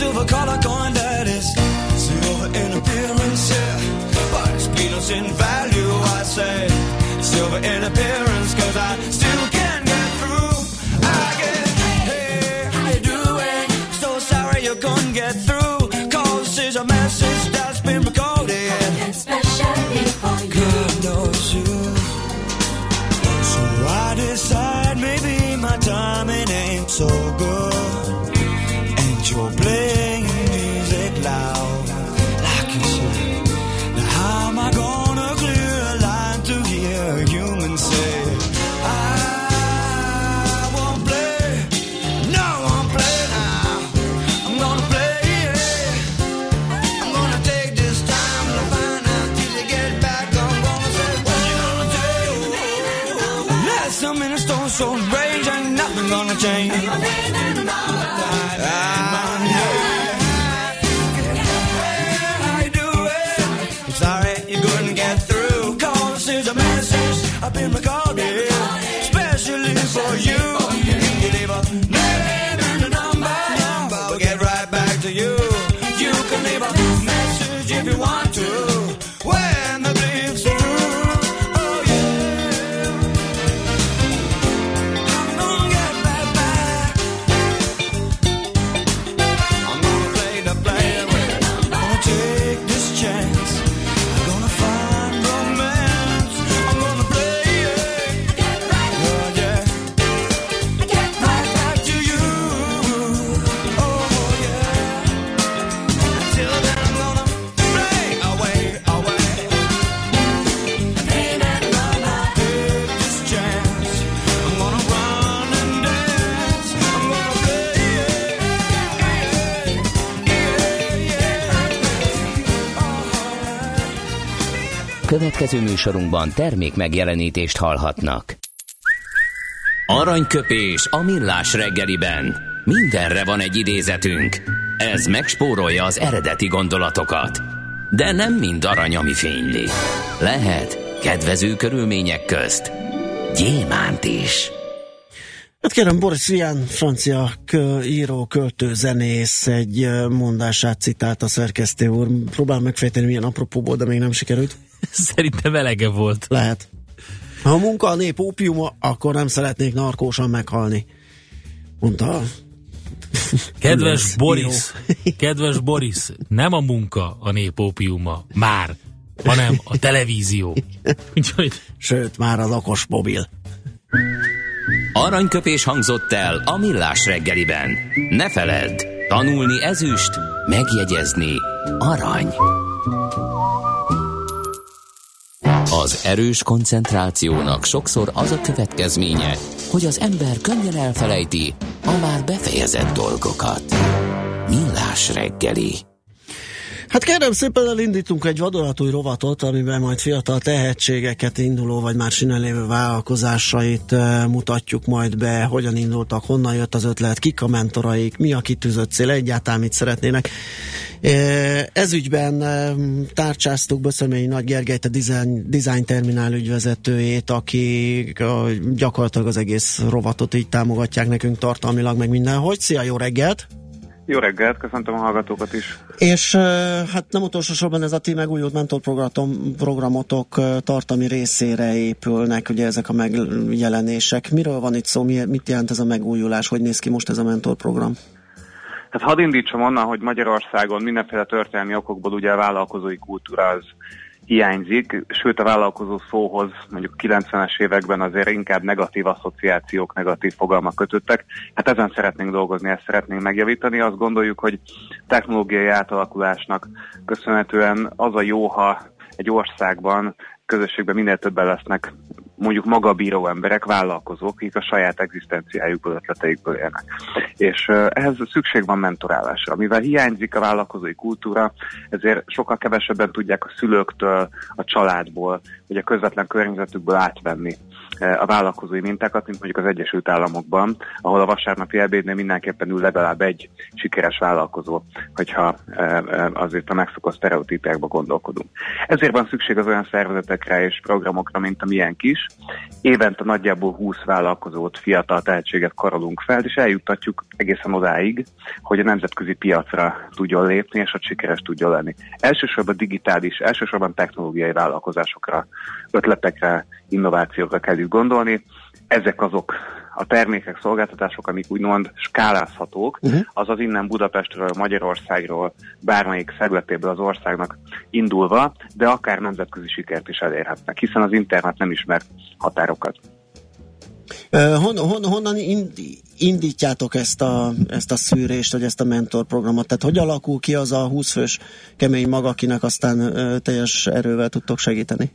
[SPEAKER 15] silver color coin that is silver in appearance, yeah. But it's peanuts in value, I say. Silver in appearance,
[SPEAKER 1] Következő műsorunkban termék megjelenítést hallhatnak. Aranyköpés a millás reggeliben. Mindenre van egy idézetünk. Ez megspórolja az eredeti gondolatokat. De nem mind arany, ami fényli. Lehet kedvező körülmények közt gyémánt is.
[SPEAKER 3] Hát kérem, Boris Vian, francia kö, író, költő, zenész egy mondását citált a szerkesztő úr. Próbál megfejteni milyen apropóból, de még nem sikerült.
[SPEAKER 4] Szerintem elege volt.
[SPEAKER 3] Lehet. Ha a munka a nép ópiuma, akkor nem szeretnék narkósan meghalni. Mondta
[SPEAKER 4] Kedves. Boris, kedves Boris, nem a munka a nép ópiuma, már, hanem a televízió. Úgyhogy...
[SPEAKER 3] Sőt, már az okos mobil.
[SPEAKER 1] Aranyköpés hangzott el a millás reggeliben. Ne feledd, tanulni ezüst, megjegyezni arany. Az erős koncentrációnak sokszor az a következménye, hogy az ember könnyen elfelejti a már befejezett dolgokat. Millás reggeli.
[SPEAKER 3] Hát kérem szépen elindítunk egy vadonatúj rovatot, amiben majd fiatal tehetségeket induló, vagy már sinen lévő vállalkozásait mutatjuk majd be, hogyan indultak, honnan jött az ötlet, kik a mentoraik, mi a kitűzött cél, egyáltalán mit szeretnének. Ez ügyben tárcsáztuk Böszöményi Nagy Gergelyt, a design, design terminál ügyvezetőjét, aki gyakorlatilag az egész rovatot így támogatják nekünk tartalmilag, meg mindenhogy. Szia, jó reggelt!
[SPEAKER 16] Jó reggelt, köszöntöm a hallgatókat is.
[SPEAKER 3] És hát nem utolsó sorban ez a ti megújult mentorprogramotok programotok tartalmi részére épülnek ugye ezek a megjelenések. Miről van itt szó, mit jelent ez a megújulás, hogy néz ki most ez a mentorprogram?
[SPEAKER 16] Hát hadd indítsam onnan, hogy Magyarországon mindenféle történelmi okokból ugye a vállalkozói kultúra az hiányzik, sőt a vállalkozó szóhoz mondjuk 90-es években azért inkább negatív asszociációk, negatív fogalmak kötöttek. Hát ezen szeretnénk dolgozni, ezt szeretnénk megjavítani. Azt gondoljuk, hogy technológiai átalakulásnak köszönhetően az a jó, ha egy országban közösségben minél többen lesznek mondjuk magabíró emberek, vállalkozók, akik a saját egzisztenciájukból, ötleteikből élnek. És ehhez szükség van mentorálásra. Mivel hiányzik a vállalkozói kultúra, ezért sokkal kevesebben tudják a szülőktől, a családból, vagy a közvetlen környezetükből átvenni a vállalkozói mintákat, mint mondjuk az Egyesült Államokban, ahol a vasárnapi ebédnél mindenképpen ül legalább egy sikeres vállalkozó, hogyha azért a megszokott sztereotípiákba gondolkodunk. Ezért van szükség az olyan szervezetekre és programokra, mint a milyen kis. Évente nagyjából 20 vállalkozót, fiatal tehetséget karolunk fel, és eljuttatjuk egészen odáig, hogy a nemzetközi piacra tudjon lépni, és a sikeres tudjon lenni. Elsősorban digitális, elsősorban technológiai vállalkozásokra, ötletekre, innovációkra kell gondolni. Ezek azok a termékek, szolgáltatások, amik úgymond skálázhatók, uh-huh. azaz innen Budapestről, Magyarországról, bármelyik szegletéből az országnak indulva, de akár nemzetközi sikert is elérhetnek, hiszen az internet nem ismer határokat.
[SPEAKER 3] Uh, hon, hon, honnan indítjátok ezt a, ezt a szűrést, vagy ezt a mentorprogramot? Tehát hogy alakul ki az a 20 fős kemény mag, akinek aztán uh, teljes erővel tudtok segíteni?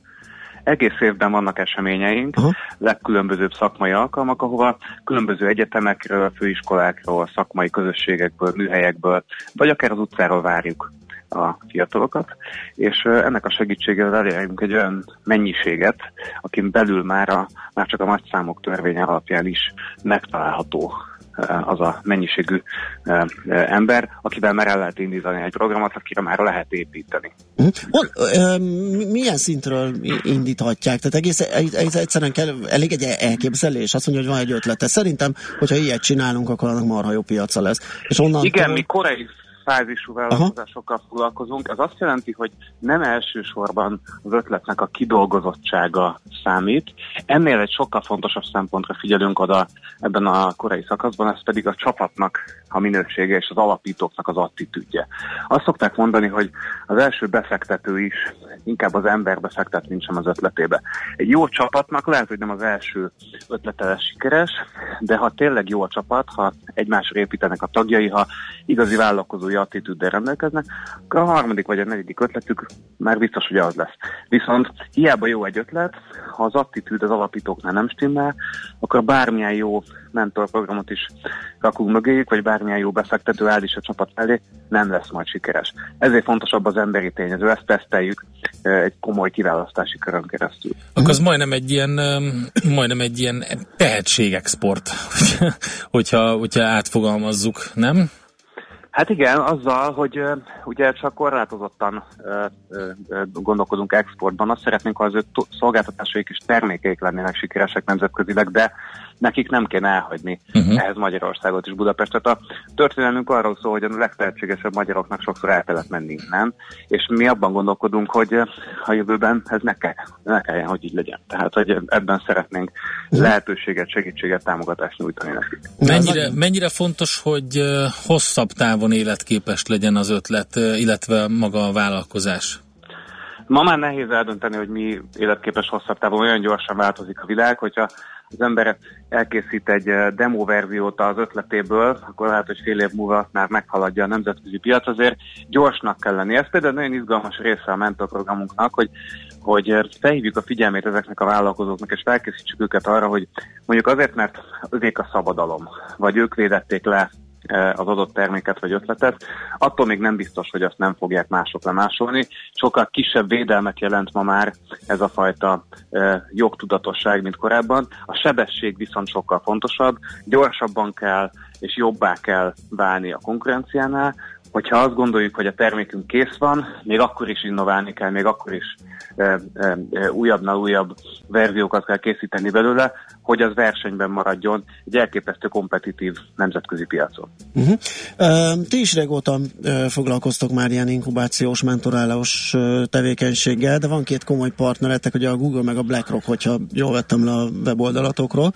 [SPEAKER 16] Egész évben vannak eseményeink, uh-huh. legkülönbözőbb szakmai alkalmak, ahova különböző egyetemekről, főiskolákról, szakmai közösségekből, műhelyekből, vagy akár az utcáról várjuk a fiatalokat, és ennek a segítségével elérünk egy olyan mennyiséget, akin belül már, a, már csak a nagy számok törvénye alapján is megtalálható az a mennyiségű eh, eh, ember, akivel már el lehet indítani egy programot, akire már lehet építeni.
[SPEAKER 3] Hol, milyen szintről indíthatják? Tehát egész, egész egyszerűen kell, elég egy elképzelés, azt mondja, hogy van egy ötlete. Szerintem, hogyha ilyet csinálunk, akkor annak marha jó piaca lesz.
[SPEAKER 16] És onnan Igen, mi korai fázisú vállalkozásokkal Aha. foglalkozunk. Ez azt jelenti, hogy nem elsősorban az ötletnek a kidolgozottsága számít. Ennél egy sokkal fontosabb szempontra figyelünk oda ebben a korai szakaszban, ez pedig a csapatnak a minősége és az alapítóknak az attitűdje. Azt szokták mondani, hogy az első befektető is inkább az emberbe fektet, mint sem az ötletébe. Egy jó csapatnak lehet, hogy nem az első ötlete sikeres, de ha tényleg jó a csapat, ha egymásra építenek a tagjai, ha igazi vállalkozói attitűddel rendelkeznek, akkor a harmadik vagy a negyedik ötletük már biztos, hogy az lesz. Viszont hiába jó egy ötlet, ha az attitűd az alapítóknál nem stimmel, akkor bármilyen jó mentorprogramot is rakunk mögéjük, vagy bármilyen jó befektető áll is a csapat felé, nem lesz majd sikeres. Ezért fontosabb az emberi tényező, ezt teszteljük egy komoly kiválasztási körön keresztül.
[SPEAKER 4] Akkor az majdnem egy ilyen, majdnem egy ilyen tehetségexport, hogyha, hogyha átfogalmazzuk, nem?
[SPEAKER 16] Hát igen, azzal, hogy ugye csak korlátozottan uh, uh, gondolkodunk exportban, azt szeretnénk, ha az ő szolgáltatásaik és termékeik lennének sikeresek nemzetközileg, de nekik nem kéne elhagyni uh-huh. ehhez Magyarországot és Budapestet. A történelmünk arról szól, hogy a legtehetségesebb magyaroknak sokszor el kellett menni innen, és mi abban gondolkodunk, hogy a jövőben ez ne, kell, ne kelljen, hogy így legyen. Tehát, hogy ebben szeretnénk uh-huh. lehetőséget, segítséget, támogatást nyújtani nekik.
[SPEAKER 4] Mennyire, mennyire fontos, hogy hosszabb távon életképes legyen az ötlet, illetve maga a vállalkozás?
[SPEAKER 16] Ma már nehéz eldönteni, hogy mi életképes hosszabb távon, olyan gyorsan változik a világ, hogyha az ember elkészít egy eh, demo verziót az ötletéből, akkor lehet, hogy fél év múlva már meghaladja a nemzetközi piac, azért gyorsnak kell lenni. Ez például nagyon izgalmas része a mentorprogramunknak, hogy, hogy eh, felhívjuk a figyelmét ezeknek a vállalkozóknak, és felkészítsük őket arra, hogy mondjuk azért, mert ők a szabadalom, vagy ők védették le az adott terméket vagy ötletet, attól még nem biztos, hogy azt nem fogják mások lemásolni. Sokkal kisebb védelmet jelent ma már ez a fajta e, jogtudatosság, mint korábban. A sebesség viszont sokkal fontosabb, gyorsabban kell és jobbá kell válni a konkurenciánál, hogyha azt gondoljuk, hogy a termékünk kész van, még akkor is innoválni kell, még akkor is e, e, újabbnál újabb verziókat kell készíteni belőle, hogy az versenyben maradjon egy elképesztő kompetitív nemzetközi piacon.
[SPEAKER 3] Uh-huh. Uh, ti is régóta foglalkoztok már ilyen inkubációs, mentorálós tevékenységgel, de van két komoly partneretek, ugye a Google meg a BlackRock, hogyha jól vettem le a weboldalatokról.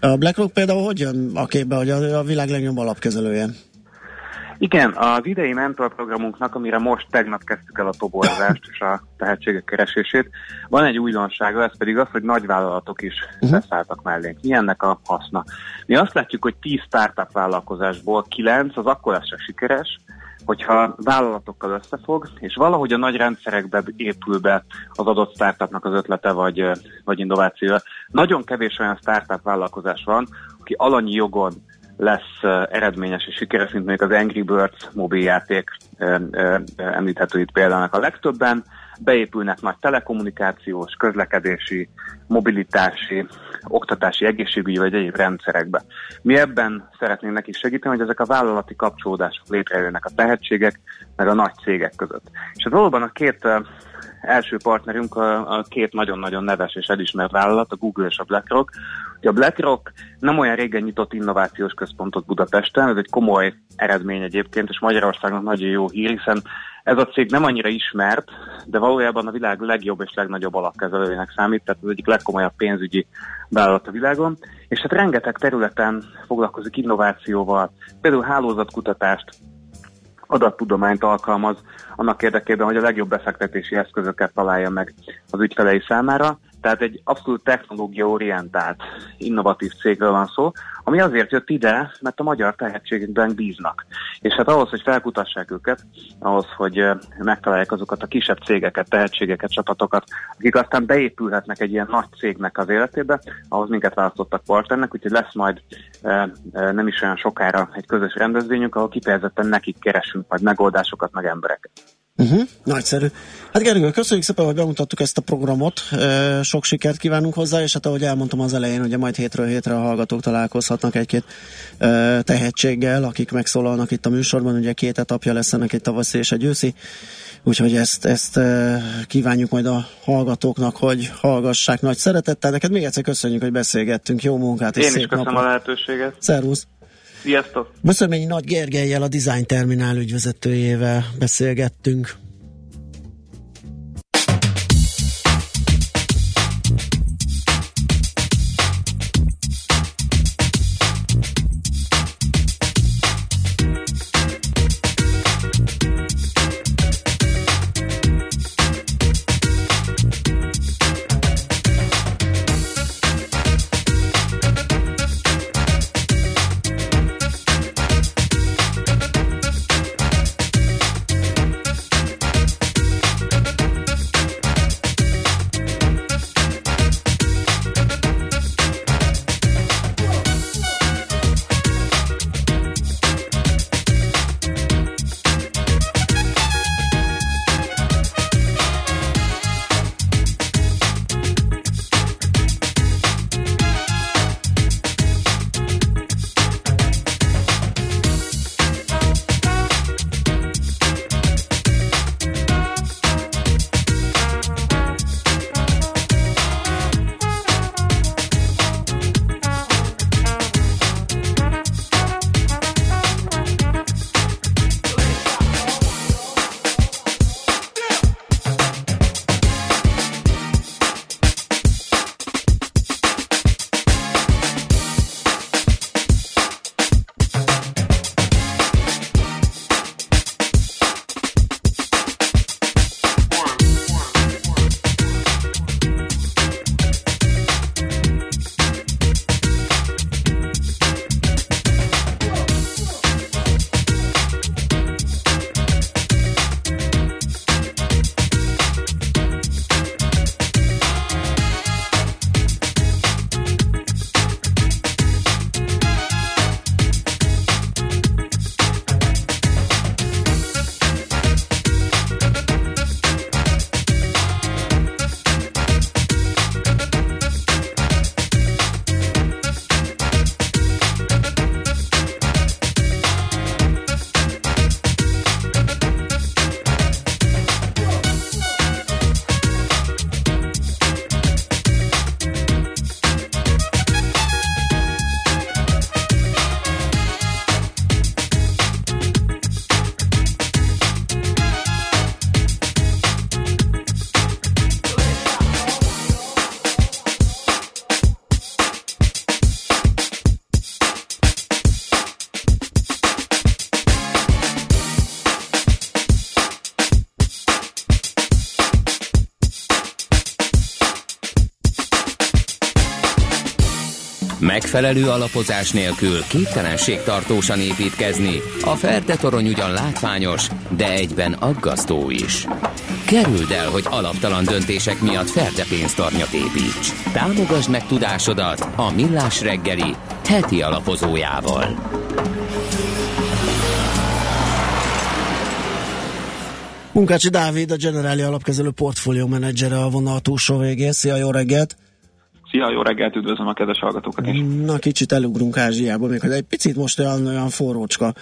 [SPEAKER 3] A BlackRock például hogy jön a képbe, hogy a világ legjobb alapkezelője?
[SPEAKER 16] Igen, az idei mentorprogramunknak, amire most tegnap kezdtük el a toborzást és a tehetségek keresését, van egy újdonsága, ez pedig az, hogy nagyvállalatok is uh-huh. beszálltak mellénk. Mi ennek a haszna? Mi azt látjuk, hogy 10 startup vállalkozásból 9 az akkor lesz sikeres, hogyha vállalatokkal összefog, és valahogy a nagy rendszerekbe épül be az adott startupnak az ötlete vagy, vagy innovációja. Nagyon kevés olyan startup vállalkozás van, aki alanyi jogon lesz eredményes és sikeres, mint mondjuk az Angry Birds mobiljáték említhető itt példának a legtöbben, beépülnek nagy telekommunikációs, közlekedési, mobilitási, oktatási, egészségügyi vagy egyéb rendszerekbe. Mi ebben szeretnénk neki segíteni, hogy ezek a vállalati kapcsolódások létrejönnek a tehetségek, meg a nagy cégek között. És ez valóban a két első partnerünk a, a két nagyon-nagyon neves és elismert vállalat, a Google és a BlackRock. A BlackRock nem olyan régen nyitott innovációs központot Budapesten, ez egy komoly eredmény egyébként, és Magyarországnak nagyon jó hír, hiszen ez a cég nem annyira ismert, de valójában a világ legjobb és legnagyobb alapkezelőjének számít, tehát az egyik legkomolyabb pénzügyi vállalat a világon, és hát rengeteg területen foglalkozik innovációval, például hálózatkutatást, adattudományt alkalmaz annak érdekében, hogy a legjobb befektetési eszközöket találja meg az ügyfelei számára. Tehát egy abszolút technológia-orientált, innovatív cégről van szó, ami azért jött ide, mert a magyar tehetségekben bíznak. És hát ahhoz, hogy felkutassák őket, ahhoz, hogy megtalálják azokat a kisebb cégeket, tehetségeket, csapatokat, akik aztán beépülhetnek egy ilyen nagy cégnek az életébe, ahhoz minket választottak partnernek, úgyhogy lesz majd nem is olyan sokára egy közös rendezvényünk, ahol kifejezetten nekik keresünk majd megoldásokat, meg embereket.
[SPEAKER 3] Uh-huh, nagyszerű. Hát Gergő, köszönjük szépen, hogy bemutattuk ezt a programot. Sok sikert kívánunk hozzá, és hát ahogy elmondtam az elején, ugye majd hétről hétre a hallgatók találkozhatnak egy-két tehetséggel, akik megszólalnak itt a műsorban. Ugye két etapja lesz ennek egy tavaszi és egy őszi. Úgyhogy ezt, ezt kívánjuk majd a hallgatóknak, hogy hallgassák nagy szeretettel. Neked még egyszer köszönjük, hogy beszélgettünk. Jó munkát és
[SPEAKER 16] Én
[SPEAKER 3] szép
[SPEAKER 16] is köszönöm
[SPEAKER 3] napot.
[SPEAKER 16] a lehetőséget.
[SPEAKER 3] Szervusz!
[SPEAKER 16] Sziasztok!
[SPEAKER 3] Beszélményi Nagy Gergelyel, a Design Terminál ügyvezetőjével beszélgettünk.
[SPEAKER 1] Megfelelő alapozás nélkül képtelenség tartósan építkezni. A Ferde torony ugyan látványos, de egyben aggasztó is. Kerüld el, hogy alaptalan döntések miatt Ferde pénztarnyat építs. Támogasd meg tudásodat a Millás reggeli heti alapozójával.
[SPEAKER 3] Munkácsi Dávid, a Generáli alapkezelő portfólió menedzsere a vonal túlsó végén. Szia, jó reggelt!
[SPEAKER 17] Szia, jó reggelt, üdvözlöm a kedves hallgatókat is.
[SPEAKER 3] Na, kicsit elugrunk Ázsiába, még egy picit most olyan, olyan forrócska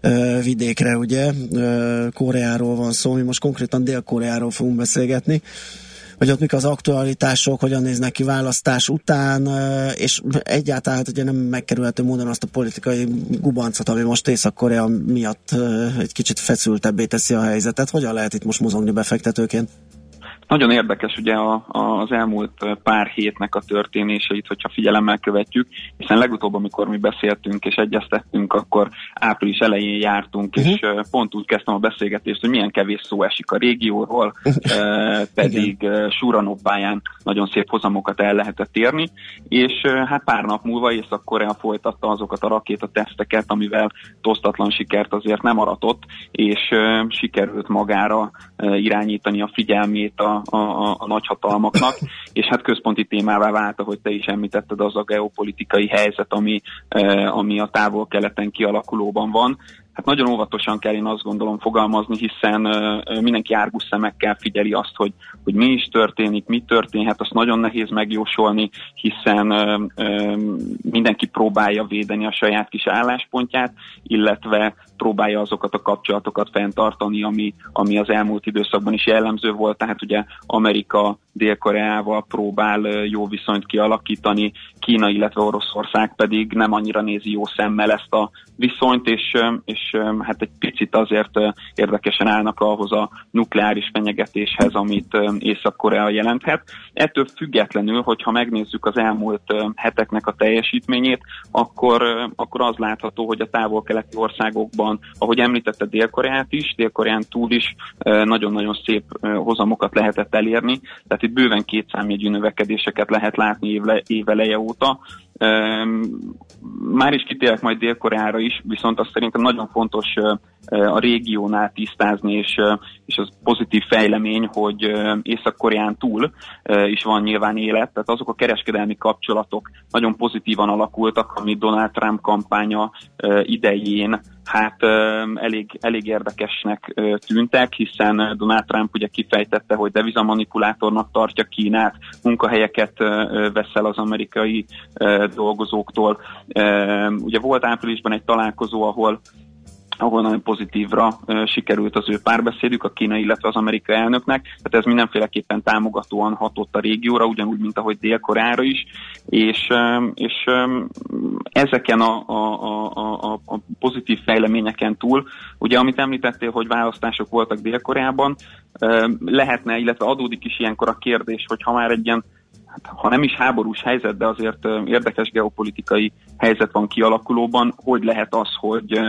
[SPEAKER 3] ö, vidékre, ugye, ö, Koreáról van szó, mi most konkrétan Dél-Koreáról fogunk beszélgetni hogy ott mik az aktualitások, hogyan néznek ki választás után, és egyáltalán hát ugye nem megkerülhető módon azt a politikai gubancot, ami most Észak-Korea miatt egy kicsit feszültebbé teszi a helyzetet. Hogyan lehet itt most mozogni befektetőként?
[SPEAKER 17] Nagyon érdekes ugye a, a, az elmúlt pár hétnek a történéseit, hogyha figyelemmel követjük, hiszen legutóbb, amikor mi beszéltünk és egyeztettünk, akkor április elején jártunk, uh-huh. és pont úgy kezdtem a beszélgetést, hogy milyen kevés szó esik a régióról, pedig Súranobbáján nagyon szép hozamokat el lehetett érni, és hát pár nap múlva Észak-Korea folytatta azokat a rakétateszteket, amivel tosztatlan sikert azért nem aratott, és sikerült magára irányítani a figyelmét a a, a, a nagyhatalmaknak, és hát központi témává vált, ahogy te is említetted, az a geopolitikai helyzet, ami, ami a távol-keleten kialakulóban van hát nagyon óvatosan kell én azt gondolom fogalmazni, hiszen mindenki árgus szemekkel figyeli azt, hogy, hogy mi is történik, mi történhet, azt nagyon nehéz megjósolni, hiszen mindenki próbálja védeni a saját kis álláspontját, illetve próbálja azokat a kapcsolatokat fenntartani, ami, ami az elmúlt időszakban is jellemző volt, tehát ugye Amerika Dél-Koreával próbál jó viszonyt kialakítani, Kína, illetve Oroszország pedig nem annyira nézi jó szemmel ezt a viszonyt, és, és hát egy picit azért érdekesen állnak ahhoz a nukleáris fenyegetéshez, amit Észak-Korea jelenthet. Ettől függetlenül, hogyha megnézzük az elmúlt heteknek a teljesítményét, akkor, akkor az látható, hogy a távol-keleti országokban, ahogy említette Dél-Koreát is, Dél-Koreán túl is nagyon-nagyon szép hozamokat lehetett elérni, tehát itt bőven kétszámjegyű növekedéseket lehet látni évele, éveleje óta, már is kitérek majd Dél-Koreára is, viszont azt szerintem nagyon fontos a régiónál tisztázni, és, és az pozitív fejlemény, hogy Észak-Koreán túl is van nyilván élet, tehát azok a kereskedelmi kapcsolatok nagyon pozitívan alakultak, ami Donald Trump kampánya idején hát elég, elég érdekesnek tűntek, hiszen Donald Trump ugye kifejtette, hogy devizamanipulátornak tartja Kínát, munkahelyeket veszel az amerikai dolgozóktól. Ugye volt áprilisban egy találkozó, ahol ahol nagyon pozitívra sikerült az ő párbeszédük, a kínai, illetve az amerikai elnöknek, tehát ez mindenféleképpen támogatóan hatott a régióra, ugyanúgy, mint ahogy Dél-Koreára is, és, és ezeken a, a, a, a, pozitív fejleményeken túl, ugye amit említettél, hogy választások voltak Dél-Koreában, lehetne, illetve adódik is ilyenkor a kérdés, hogy ha már egy ilyen ha nem is háborús helyzet, de azért érdekes geopolitikai helyzet van kialakulóban, hogy lehet az, hogy,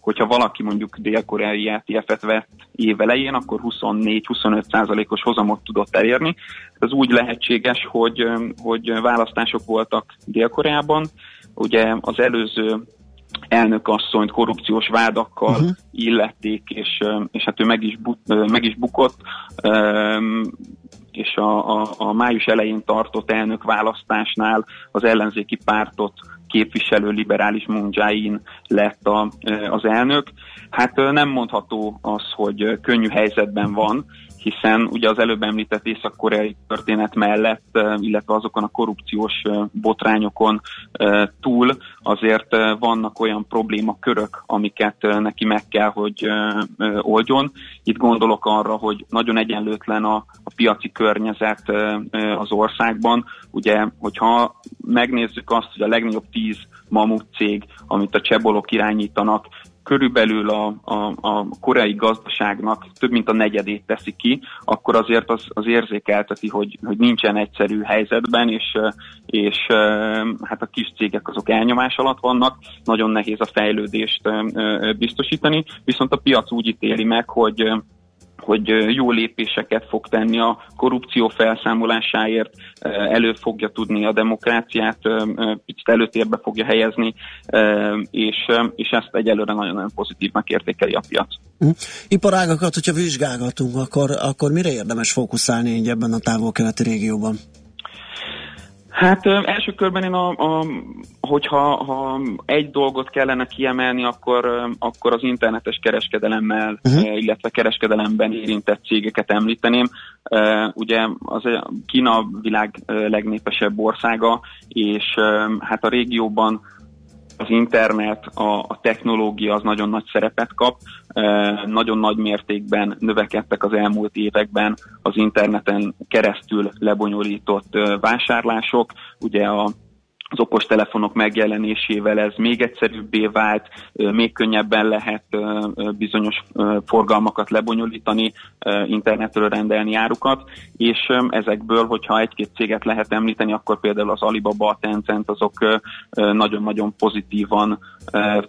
[SPEAKER 17] hogyha valaki mondjuk dél-koreai ETF-et vett évelején, akkor 24-25 százalékos hozamot tudott elérni. Ez úgy lehetséges, hogy, hogy választások voltak Dél-Koreában, ugye az előző elnökasszonyt korrupciós vádakkal uh-huh. illették, és, és hát ő meg is, bu, meg is bukott, és a, a, a május elején tartott elnök választásnál az ellenzéki pártot képviselő liberális Jae-in lett a, az elnök. Hát nem mondható az, hogy könnyű helyzetben van, hiszen ugye az előbb említett észak-koreai történet mellett, illetve azokon a korrupciós botrányokon túl azért vannak olyan problémakörök, amiket neki meg kell, hogy oldjon. Itt gondolok arra, hogy nagyon egyenlőtlen a, a piaci környezet az országban. Ugye, hogyha megnézzük azt, hogy a legnagyobb tíz mamut cég, amit a csebolok irányítanak, körülbelül a, a, a koreai gazdaságnak több mint a negyedét teszi ki, akkor azért az, az érzékelteti, hogy, hogy nincsen egyszerű helyzetben, és, és hát a kis cégek azok elnyomás alatt vannak, nagyon nehéz a fejlődést biztosítani, viszont a piac úgy ítéli meg, hogy hogy jó lépéseket fog tenni a korrupció felszámolásáért, elő fogja tudni a demokráciát, picit előtérbe fogja helyezni, és, és ezt egyelőre nagyon-nagyon pozitívnak értékeli a piac.
[SPEAKER 3] Hm. Iparágakat, hogyha vizsgálgatunk, akkor, akkor mire érdemes fókuszálni ebben a távol-keleti régióban?
[SPEAKER 17] Hát első körben én, a, a, hogyha ha egy dolgot kellene kiemelni, akkor, akkor az internetes kereskedelemmel, uh-huh. illetve kereskedelemben érintett cégeket említeném. Ugye az Kína világ legnépesebb országa, és hát a régióban az internet, a, a technológia az nagyon nagy szerepet kap, e, nagyon nagy mértékben növekedtek az elmúlt években az interneten keresztül lebonyolított e, vásárlások, ugye a az okostelefonok megjelenésével ez még egyszerűbbé vált, még könnyebben lehet bizonyos forgalmakat lebonyolítani, internetről rendelni árukat, és ezekből, hogyha egy-két céget lehet említeni, akkor például az Alibaba, a Tencent, azok nagyon-nagyon pozitívan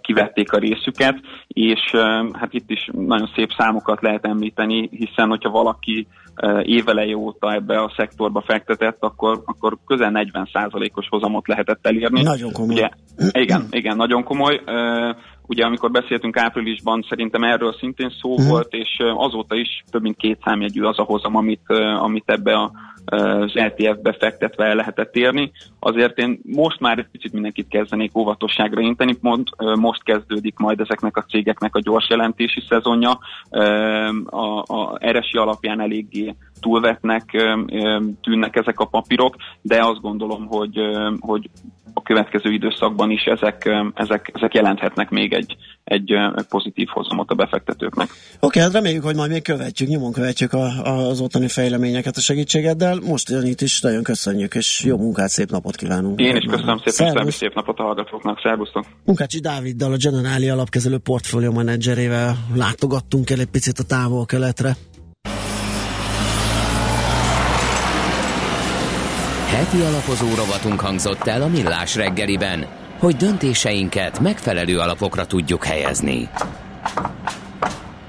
[SPEAKER 17] kivették a részüket, és hát itt is nagyon szép számokat lehet említeni, hiszen hogyha valaki éveleje óta ebbe a szektorba fektetett, akkor, akkor közel 40%-os hozamot lehetett elérni.
[SPEAKER 3] Nagyon komoly.
[SPEAKER 17] Ugye, igen, igen, nagyon komoly. Ugye amikor beszéltünk áprilisban, szerintem erről szintén szó uh-huh. volt, és azóta is több mint két számjegyű az a hozam, amit, amit ebbe a az LTF-be fektetve el lehetett érni. Azért én most már egy picit mindenkit kezdenék óvatosságra inteni, pont most kezdődik majd ezeknek a cégeknek a gyors jelentési szezonja. A, a RSI alapján eléggé túlvetnek tűnnek ezek a papírok, de azt gondolom, hogy, hogy a következő időszakban is ezek, ezek, ezek jelenthetnek még egy, egy pozitív hozamot a befektetőknek. Oké,
[SPEAKER 3] okay, hát reméljük, hogy majd még követjük, nyomon követjük a, az ottani fejleményeket a segítségeddel. Most itt is nagyon köszönjük, és jó munkát, szép napot kívánunk.
[SPEAKER 17] Én is köszönöm szépen, és szép napot a hallgatóknak. Szervusztok!
[SPEAKER 3] Munkácsi Dáviddal, a Generáli alapkezelő portfólió menedzserével látogattunk el egy picit a távol-keletre.
[SPEAKER 1] Heti alapozó rovatunk hangzott el a Millás reggeliben, hogy döntéseinket megfelelő alapokra tudjuk helyezni.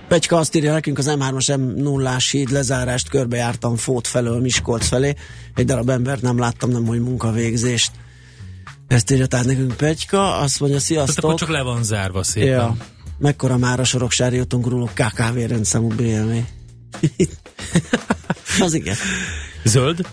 [SPEAKER 3] Pegyka azt írja nekünk az M3-as M0-ás híd lezárást körbejártam Fót felől Miskolc felé. Egy darab embert nem láttam, nem hogy munkavégzést. Ezt írja tehát nekünk Pegyka, azt mondja, sziasztok. Tehát
[SPEAKER 4] akkor csak le van zárva szépen.
[SPEAKER 3] Ja. Mekkora már a Soroksári úton guruló KKV rendszámú BMW. az igen.
[SPEAKER 4] Zöld?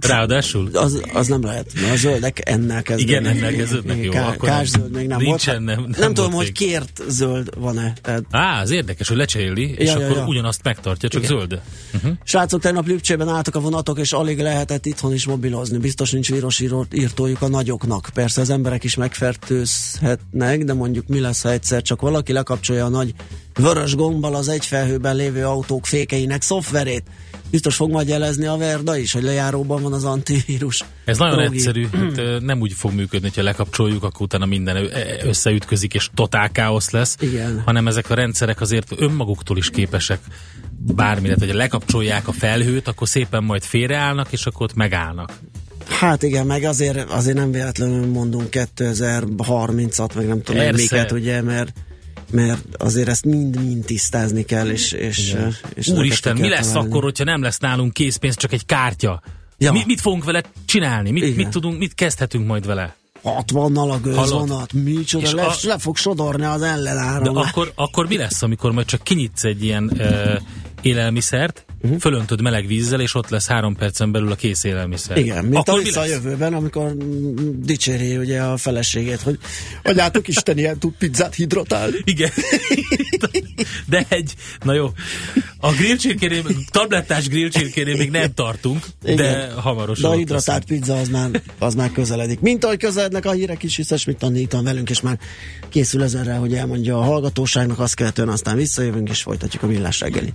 [SPEAKER 4] Ráadásul?
[SPEAKER 3] Az, az nem lehet, mert a zöldek ennek kezdődnek.
[SPEAKER 4] Igen, ennek kezdődnek, jó. Ká-
[SPEAKER 3] akkor zöld még nem
[SPEAKER 4] nincsen,
[SPEAKER 3] volt.
[SPEAKER 4] Nem, nem,
[SPEAKER 3] nem tudom, hogy kért zöld van-e. Tehát...
[SPEAKER 4] Á, az érdekes, hogy lecseréli, és
[SPEAKER 3] Ja, ja,
[SPEAKER 4] akkor
[SPEAKER 3] ja.
[SPEAKER 4] ugyanazt megtartja, csak
[SPEAKER 3] Igen.
[SPEAKER 4] zöld. Uh-huh.
[SPEAKER 3] Srácok, tegnap Lübcsében álltak a vonatok, és alig lehetett itthon is mobilozni. Biztos nincs vírusírtójuk a nagyoknak. Persze az emberek is megfertőzhetnek, de mondjuk mi lesz, ha egyszer csak valaki lekapcsolja a nagy vörös gombbal az egy felhőben lévő autók fékeinek szoftverét. Biztos fog majd jelezni a Verda is, hogy lejáróban van az antivírus.
[SPEAKER 4] Ez nagyon
[SPEAKER 3] Rogi.
[SPEAKER 4] egyszerű, hát, nem úgy fog működni, hogyha lekapcsoljuk, akkor utána minden összeütközik, és totál káosz lesz,
[SPEAKER 3] Igen.
[SPEAKER 4] hanem ezek a rendszerek azért önmaguktól is képesek bármire, hogy lekapcsolják a felhőt, akkor szépen majd félreállnak, és akkor ott megállnak.
[SPEAKER 3] Hát igen, meg azért, azért nem véletlenül mondunk 2030-at, meg nem tudom,
[SPEAKER 4] Persze.
[SPEAKER 3] miket, ugye, mert mert azért ezt mind-mind tisztázni kell, és, és, és
[SPEAKER 4] Úristen, mi lesz
[SPEAKER 3] találni.
[SPEAKER 4] akkor, hogyha nem lesz nálunk készpénz, csak egy kártya?
[SPEAKER 3] Ja.
[SPEAKER 4] Mi, mit fogunk vele csinálni? Mit,
[SPEAKER 3] Igen.
[SPEAKER 4] mit, tudunk, mit kezdhetünk majd vele?
[SPEAKER 3] 60-nal a gőzvonat, micsoda,
[SPEAKER 4] És
[SPEAKER 3] le,
[SPEAKER 4] a-
[SPEAKER 3] le fog sodorni az
[SPEAKER 4] De
[SPEAKER 3] ellenáramlás.
[SPEAKER 4] akkor, akkor mi lesz, amikor majd csak kinyitsz egy ilyen ö, élelmiszert, uh-huh. fölöntöd meleg vízzel, és ott lesz három percen belül a kész élelmiszer.
[SPEAKER 3] Igen, mint
[SPEAKER 4] akkor
[SPEAKER 3] a jövőben, amikor dicséri ugye a feleségét, hogy anyátok Isten ilyen tud pizzát hidratálni.
[SPEAKER 4] Igen. De egy, na jó, a grillcsirkénél, tablettás grillcsirkénél még nem tartunk, de
[SPEAKER 3] Igen.
[SPEAKER 4] hamarosan.
[SPEAKER 3] De a hidratált pizza az már, az már közeledik. Mint ahogy közelednek a hírek is, hiszes, mit tanít itt van velünk, és már készül ezerre, hogy elmondja a hallgatóságnak, azt követően aztán visszajövünk, és folytatjuk a millás reggelit.